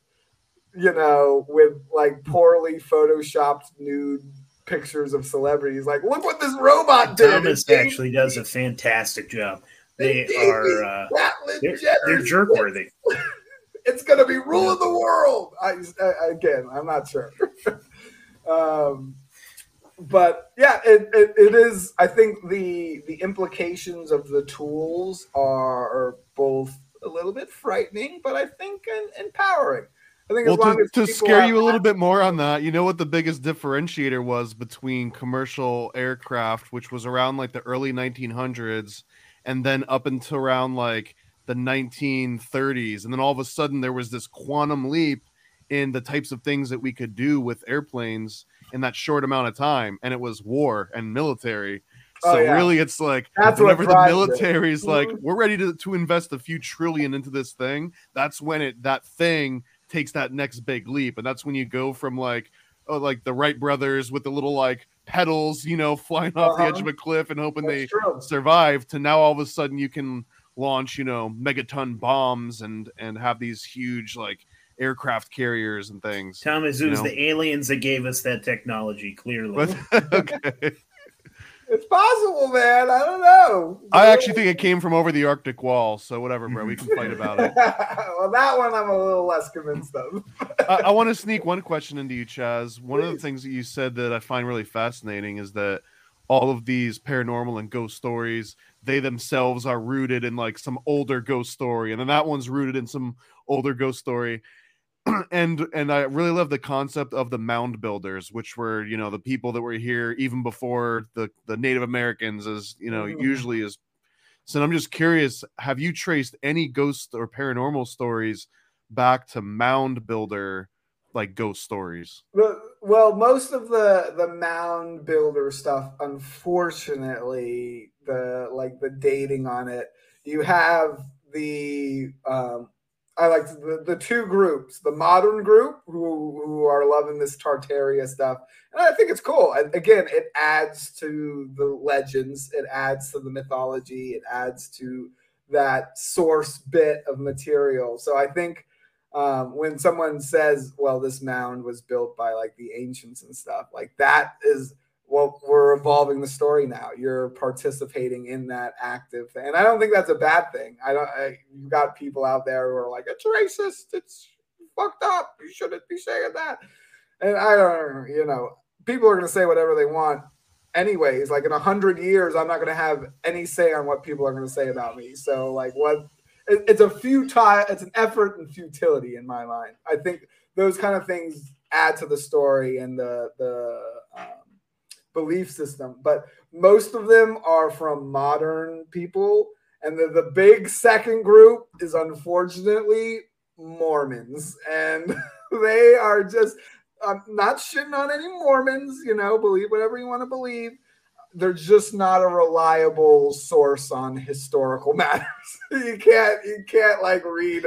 [SPEAKER 3] you know, with like poorly photoshopped nude pictures of celebrities. Like, look what this robot did.
[SPEAKER 1] Thomas actually does a fantastic job. They are uh, they're, they're jerk worthy. [LAUGHS]
[SPEAKER 3] it's gonna be ruling the world. I, I again, I'm not sure. [LAUGHS] um, but yeah, it, it, it is. I think the the implications of the tools are both a little bit frightening, but I think empowering. I think
[SPEAKER 4] well, to, to scare you a little bit more on that, you know what the biggest differentiator was between commercial aircraft, which was around like the early 1900s, and then up until around like the 1930s, and then all of a sudden there was this quantum leap in the types of things that we could do with airplanes in that short amount of time, and it was war and military. Oh, so oh, yeah. really, it's like that's whenever the military is like, mm-hmm. we're ready to, to invest a few trillion into this thing. That's when it that thing takes that next big leap, and that's when you go from like oh, like the Wright brothers with the little like pedals, you know, [LAUGHS] flying off uh-huh. the edge of uh-huh. a cliff and hoping that's they true. survive. To now, all of a sudden, you can launch, you know, megaton bombs and and have these huge like aircraft carriers and things.
[SPEAKER 1] Thomas, it was know? the aliens that gave us that technology. Clearly, [LAUGHS] okay.
[SPEAKER 3] It's possible, man. I don't know.
[SPEAKER 4] I actually think it came from over the Arctic wall. So whatever, bro. We can fight about it. [LAUGHS]
[SPEAKER 3] well, that one I'm a little less convinced of. [LAUGHS]
[SPEAKER 4] I, I want to sneak one question into you, Chaz. One Please. of the things that you said that I find really fascinating is that all of these paranormal and ghost stories, they themselves are rooted in like some older ghost story, and then that one's rooted in some older ghost story. [CLEARS THROAT] and and I really love the concept of the mound builders, which were you know the people that were here even before the the Native Americans, as you know, mm. usually is. So I'm just curious: have you traced any ghost or paranormal stories back to mound builder like ghost stories?
[SPEAKER 3] Well, most of the the mound builder stuff, unfortunately, the like the dating on it, you have the um, I like the, the two groups, the modern group who who are loving this Tartaria stuff, and I think it's cool. And again, it adds to the legends, it adds to the mythology, it adds to that source bit of material. So I think um, when someone says, "Well, this mound was built by like the ancients and stuff," like that is well, we're evolving the story now. You're participating in that active thing. And I don't think that's a bad thing. I don't, I, you've got people out there who are like, it's racist. It's fucked up. You shouldn't be saying that. And I don't, you know, people are going to say whatever they want anyways. Like in a hundred years, I'm not going to have any say on what people are going to say about me. So like what, it, it's a futile, it's an effort and futility in my mind. I think those kind of things add to the story and the, the, belief system, but most of them are from modern people. And the, the big second group is unfortunately Mormons. And [LAUGHS] they are just, I'm not shitting on any Mormons, you know, believe whatever you want to believe. They're just not a reliable source on historical [LAUGHS] matters. you can't, you can't like read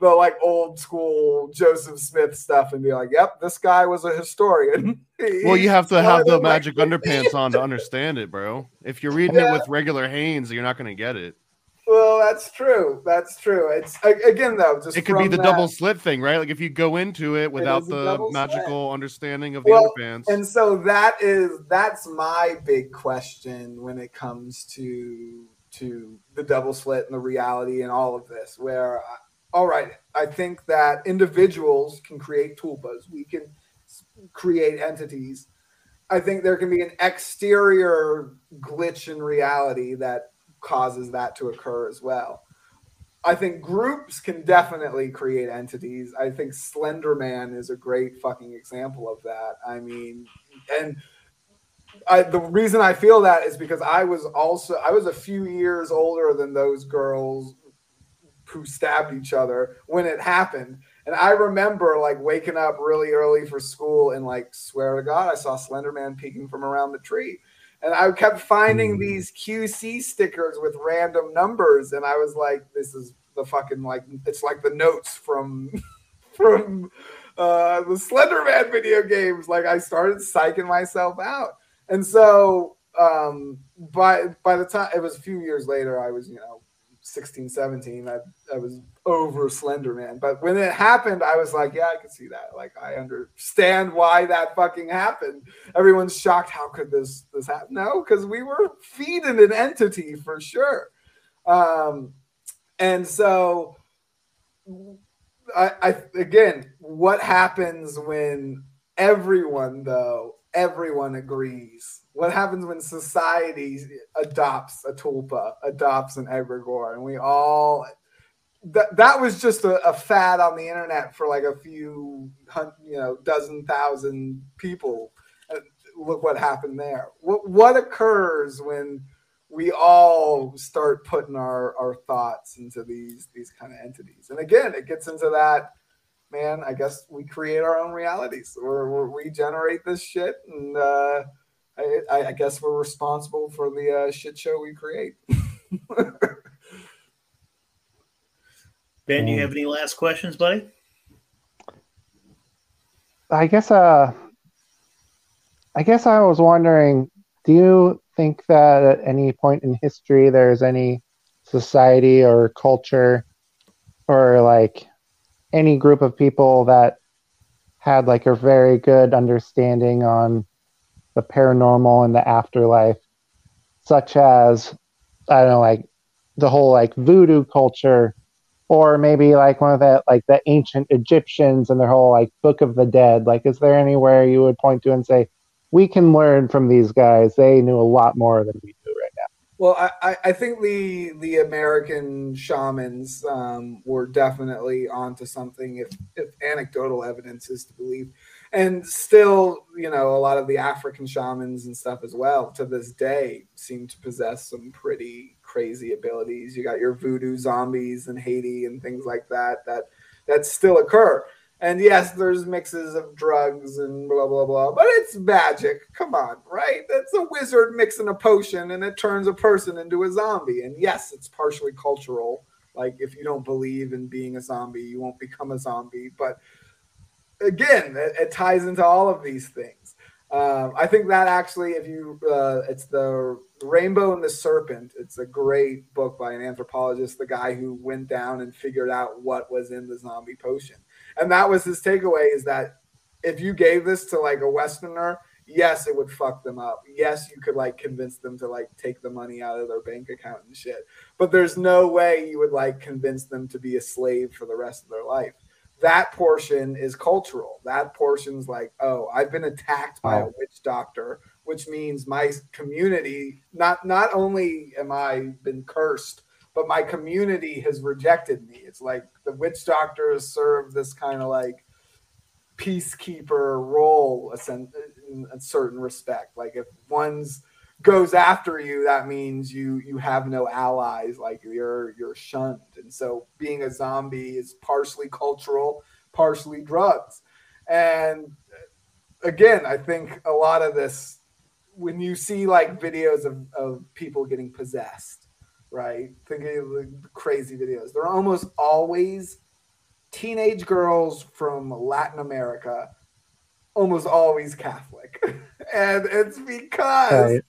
[SPEAKER 3] the like old school Joseph Smith stuff and be like, "Yep, this guy was a historian." [LAUGHS]
[SPEAKER 4] well, you have to have the magic underpants on to understand it, bro. If you're reading yeah. it with regular Hanes, you're not going to get it.
[SPEAKER 3] Well, that's true. That's true. It's again though.
[SPEAKER 4] Just it could be the that, double slit thing, right? Like if you go into it without it the magical slit. understanding of the well, underpants.
[SPEAKER 3] And so that is that's my big question when it comes to to the double slit and the reality and all of this, where uh, all right, I think that individuals can create tulpas. We can create entities. I think there can be an exterior glitch in reality that causes that to occur as well. I think groups can definitely create entities. I think Slender Man is a great fucking example of that. I mean, and I, the reason I feel that is because I was also I was a few years older than those girls who stabbed each other when it happened. And I remember like waking up really early for school and like swear to God, I saw Slenderman peeking from around the tree. And I kept finding mm. these QC stickers with random numbers, and I was like, "This is the fucking like it's like the notes from [LAUGHS] from uh, the Slenderman video games." Like I started psyching myself out, and so um, by by the time it was a few years later, I was you know 16, 17, I, I was over Slender Man. But when it happened, I was like, yeah, I can see that. Like, I understand why that fucking happened. Everyone's shocked. How could this this happen? No, because we were feeding an entity for sure. Um, and so I, I again, what happens when everyone though everyone agrees? What happens when society adopts a tulpa, adopts an egregore, and we all that that was just a, a, fad on the internet for like a few hundred, you know dozen thousand people. Look what happened there. What what occurs when we all start putting our our thoughts into these these kind of entities? And again it gets into that man i guess we create our own realities. Or we generate this shit and uh I, I guess we're responsible for the uh, shit show we create
[SPEAKER 1] Ben, do you have any last questions, buddy?
[SPEAKER 2] I guess uh I guess I was wondering, do you think that at any point in history there's any society or culture or like any group of people that had like a very good understanding on the paranormal and the afterlife, such as I don't know, like the whole like voodoo culture or maybe like one of the like the ancient Egyptians and their whole like Book of the Dead. Like, is there anywhere you would point to and say we can learn from these guys? They knew a lot more than we do right now.
[SPEAKER 3] Well, I, I think the the American shamans um, were definitely onto something if if anecdotal evidence is to believe and still, you know, a lot of the African shamans and stuff as well to this day seem to possess some pretty crazy abilities. You got your voodoo zombies in Haiti and things like that that that still occur. And yes, there's mixes of drugs and blah blah blah, but it's magic. Come on, right? It's a wizard mixing a potion and it turns a person into a zombie. And yes, it's partially cultural. Like if you don't believe in being a zombie, you won't become a zombie. But again, it, it, ties into all of these things. Um, I think that actually, if you, uh, it's the Rainbow and the Serpent. It's a great book by an anthropologist, the guy who went down and figured out what was in the zombie potion. And that was his takeaway: is that if you gave this to like a Westerner, yes, it would fuck them up. Yes, you could like convince them to like take the money out of their bank account and shit. But there's no way you would like convince them to be a slave for the rest of their life that portion is cultural. That portion's like, oh, I've been attacked by a witch doctor, which means my community not not only am I been cursed, but my community has rejected me. It's like the witch doctors serve this kind of like peacekeeper role in a certain respect. Like if one's goes after you, that means you you have no allies. Like you're you're shunned, and so being a zombie is partially cultural, partially drugs. And again, I think a lot of this, when you see like videos of, of people getting possessed, right? Thinking of the crazy videos, they're almost always teenage girls from Latin America, almost always Catholic. [LAUGHS] and it's because right.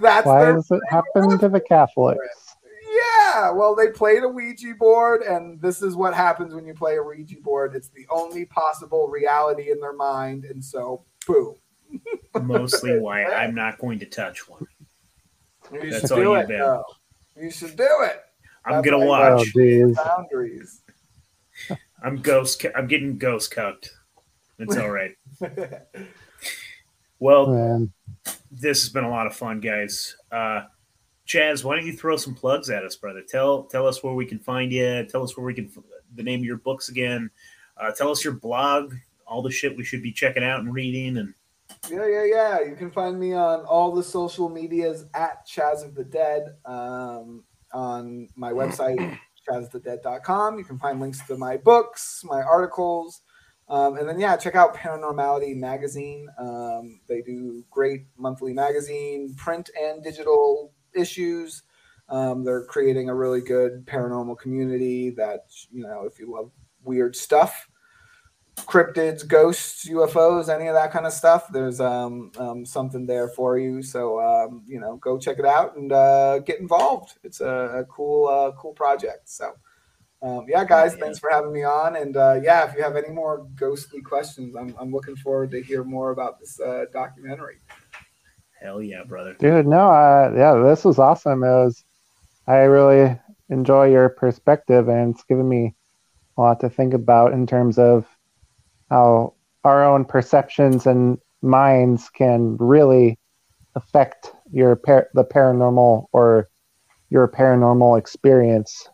[SPEAKER 2] That's why does it happen to the Catholics?
[SPEAKER 3] Yeah, well, they played a Ouija board, and this is what happens when you play a Ouija board. It's the only possible reality in their mind, and so, boom. [LAUGHS]
[SPEAKER 1] Mostly why I'm not going to touch one.
[SPEAKER 3] You That's all you've been. You should do it.
[SPEAKER 1] I'm gonna watch. Oh, boundaries. I'm ghost. I'm getting ghost cooked. It's all right. [LAUGHS] well, Man this has been a lot of fun, guys. Uh, Chaz, why don't you throw some plugs at us, brother? Tell tell us where we can find you. Tell us where we can the name of your books again. Uh, tell us your blog, all the shit we should be checking out and reading. And
[SPEAKER 3] yeah, yeah, yeah. You can find me on all the social medias at Chaz of the Dead. Um, on my website, [CLEARS THROAT] chazofthedead.com. You can find links to my books, my articles. Um, and then, yeah, check out Paranormality Magazine. Um, they do great monthly magazine, print and digital issues. Um, they're creating a really good paranormal community that, you know, if you love weird stuff, cryptids, ghosts, UFOs, any of that kind of stuff, there's um, um, something there for you. So, um, you know, go check it out and uh, get involved. It's a, a cool, uh, cool project. So, um, yeah, guys, thanks for having me on. And uh, yeah, if you have any more ghostly questions, I'm, I'm looking forward to hear more about this uh, documentary.
[SPEAKER 1] Hell yeah, brother.
[SPEAKER 2] Dude, no, uh, yeah, this was awesome. It was, I really enjoy your perspective, and it's given me a lot to think about in terms of how our own perceptions and minds can really affect your par- the paranormal or your paranormal experience.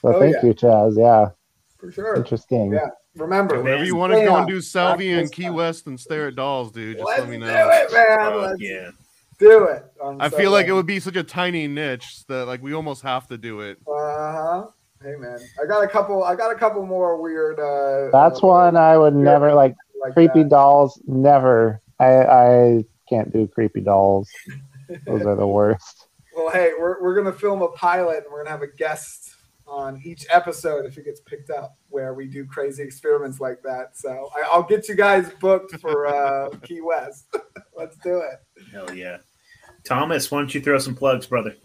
[SPEAKER 2] So oh, thank yeah. you, Chaz. Yeah,
[SPEAKER 3] for sure.
[SPEAKER 2] Interesting.
[SPEAKER 3] Yeah. Remember,
[SPEAKER 4] whenever you want to go and do Salvia and Key West and stare at dolls, dude, just
[SPEAKER 3] Let's
[SPEAKER 4] let me know.
[SPEAKER 3] Do it, man. Let's yeah. do it.
[SPEAKER 4] I'm i so feel like it would be such a tiny niche that like we almost have to do it.
[SPEAKER 3] Uh huh. Hey man, I got a couple. I got a couple more weird. uh
[SPEAKER 2] That's uh, one I would never like. like creepy that. dolls, never. I I can't do creepy dolls. [LAUGHS] Those are the worst.
[SPEAKER 3] Well, hey, we're we're gonna film a pilot, and we're gonna have a guest on each episode if it gets picked up, where we do crazy experiments like that. So I, will get you guys booked for uh, [LAUGHS] Key West. [LAUGHS] Let's do it.
[SPEAKER 1] Hell yeah, Thomas, why don't you throw some plugs, brother?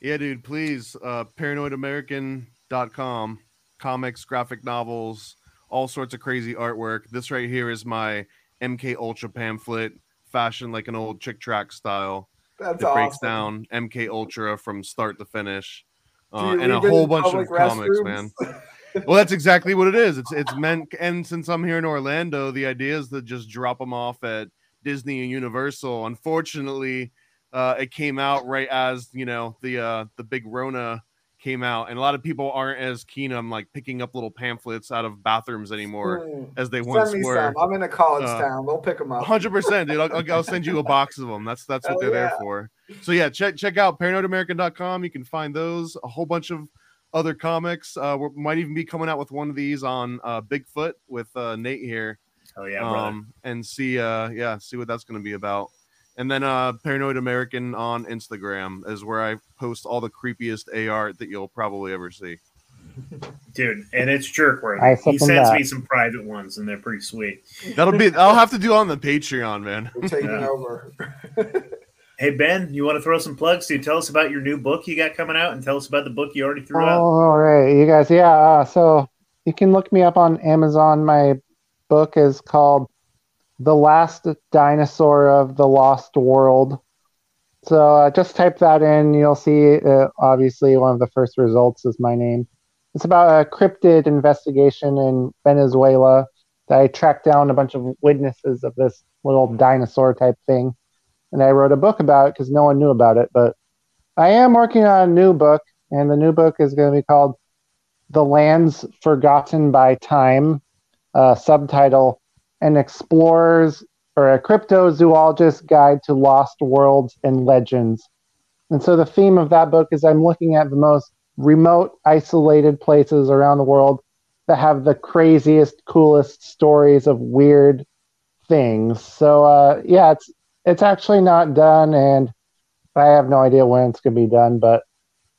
[SPEAKER 4] Yeah, dude, please. Uh, paranoidamerican.com, comics, graphic novels, all sorts of crazy artwork. This right here is my MK Ultra pamphlet, fashioned like an old Chick tract style.
[SPEAKER 3] That's
[SPEAKER 4] that
[SPEAKER 3] awesome.
[SPEAKER 4] breaks down MK Ultra from start to finish uh, and a whole bunch of comics, man. [LAUGHS] well, that's exactly what it is. It's it's meant, and since I'm here in Orlando, the idea is to just drop them off at Disney and Universal. Unfortunately, uh, it came out right as you know the uh, the big Rona came out, and a lot of people aren't as keen on like picking up little pamphlets out of bathrooms anymore mm. as they once were.
[SPEAKER 3] Some. I'm in a college uh, town; they'll pick them up.
[SPEAKER 4] Hundred percent, dude. I'll, I'll, send you a [LAUGHS] box of them. That's that's what they're yeah. there for. So yeah, check check out paranoidamerican.com. You can find those a whole bunch of other comics. Uh, we might even be coming out with one of these on uh, Bigfoot with uh, Nate here.
[SPEAKER 1] Oh yeah, um,
[SPEAKER 4] and see uh yeah see what that's going to be about. And then uh Paranoid American on Instagram is where I post all the creepiest A art that you'll probably ever see.
[SPEAKER 1] Dude, and it's jerk worthy. He sends that. me some private ones and they're pretty sweet.
[SPEAKER 4] That'll be I'll have to do on the Patreon, man.
[SPEAKER 3] We're taking yeah. over. [LAUGHS]
[SPEAKER 1] hey Ben, you want to throw some plugs? Do you tell us about your new book you got coming out and tell us about the book you already threw
[SPEAKER 2] oh,
[SPEAKER 1] out?
[SPEAKER 2] All right, you guys. Yeah, uh, so you can look me up on Amazon. My book is called the last dinosaur of the lost world. So uh, just type that in. You'll see, uh, obviously, one of the first results is my name. It's about a cryptid investigation in Venezuela that I tracked down a bunch of witnesses of this little dinosaur type thing. And I wrote a book about it because no one knew about it. But I am working on a new book, and the new book is going to be called The Lands Forgotten by Time, uh, subtitle an explorer's or a cryptozoologist guide to lost worlds and legends. And so the theme of that book is I'm looking at the most remote, isolated places around the world that have the craziest, coolest stories of weird things. So uh, yeah, it's it's actually not done, and I have no idea when it's gonna be done. But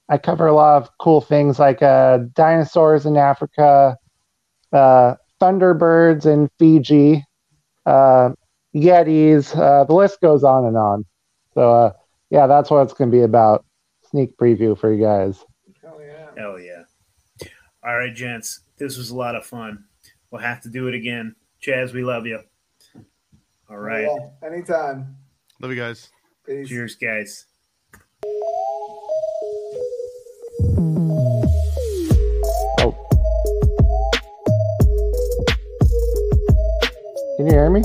[SPEAKER 2] I cover a lot of cool things like uh, dinosaurs in Africa, uh, Thunderbirds in Fiji, uh, Yetis. Uh, the list goes on and on. So uh, yeah, that's what it's going to be about. Sneak preview for you guys.
[SPEAKER 3] Hell yeah!
[SPEAKER 1] Hell yeah! All right, gents, this was a lot of fun. We'll have to do it again. Chaz, we love you. All right.
[SPEAKER 3] Yeah, anytime.
[SPEAKER 4] Love you guys.
[SPEAKER 3] Peace.
[SPEAKER 1] Cheers, guys.
[SPEAKER 2] Can you hear me?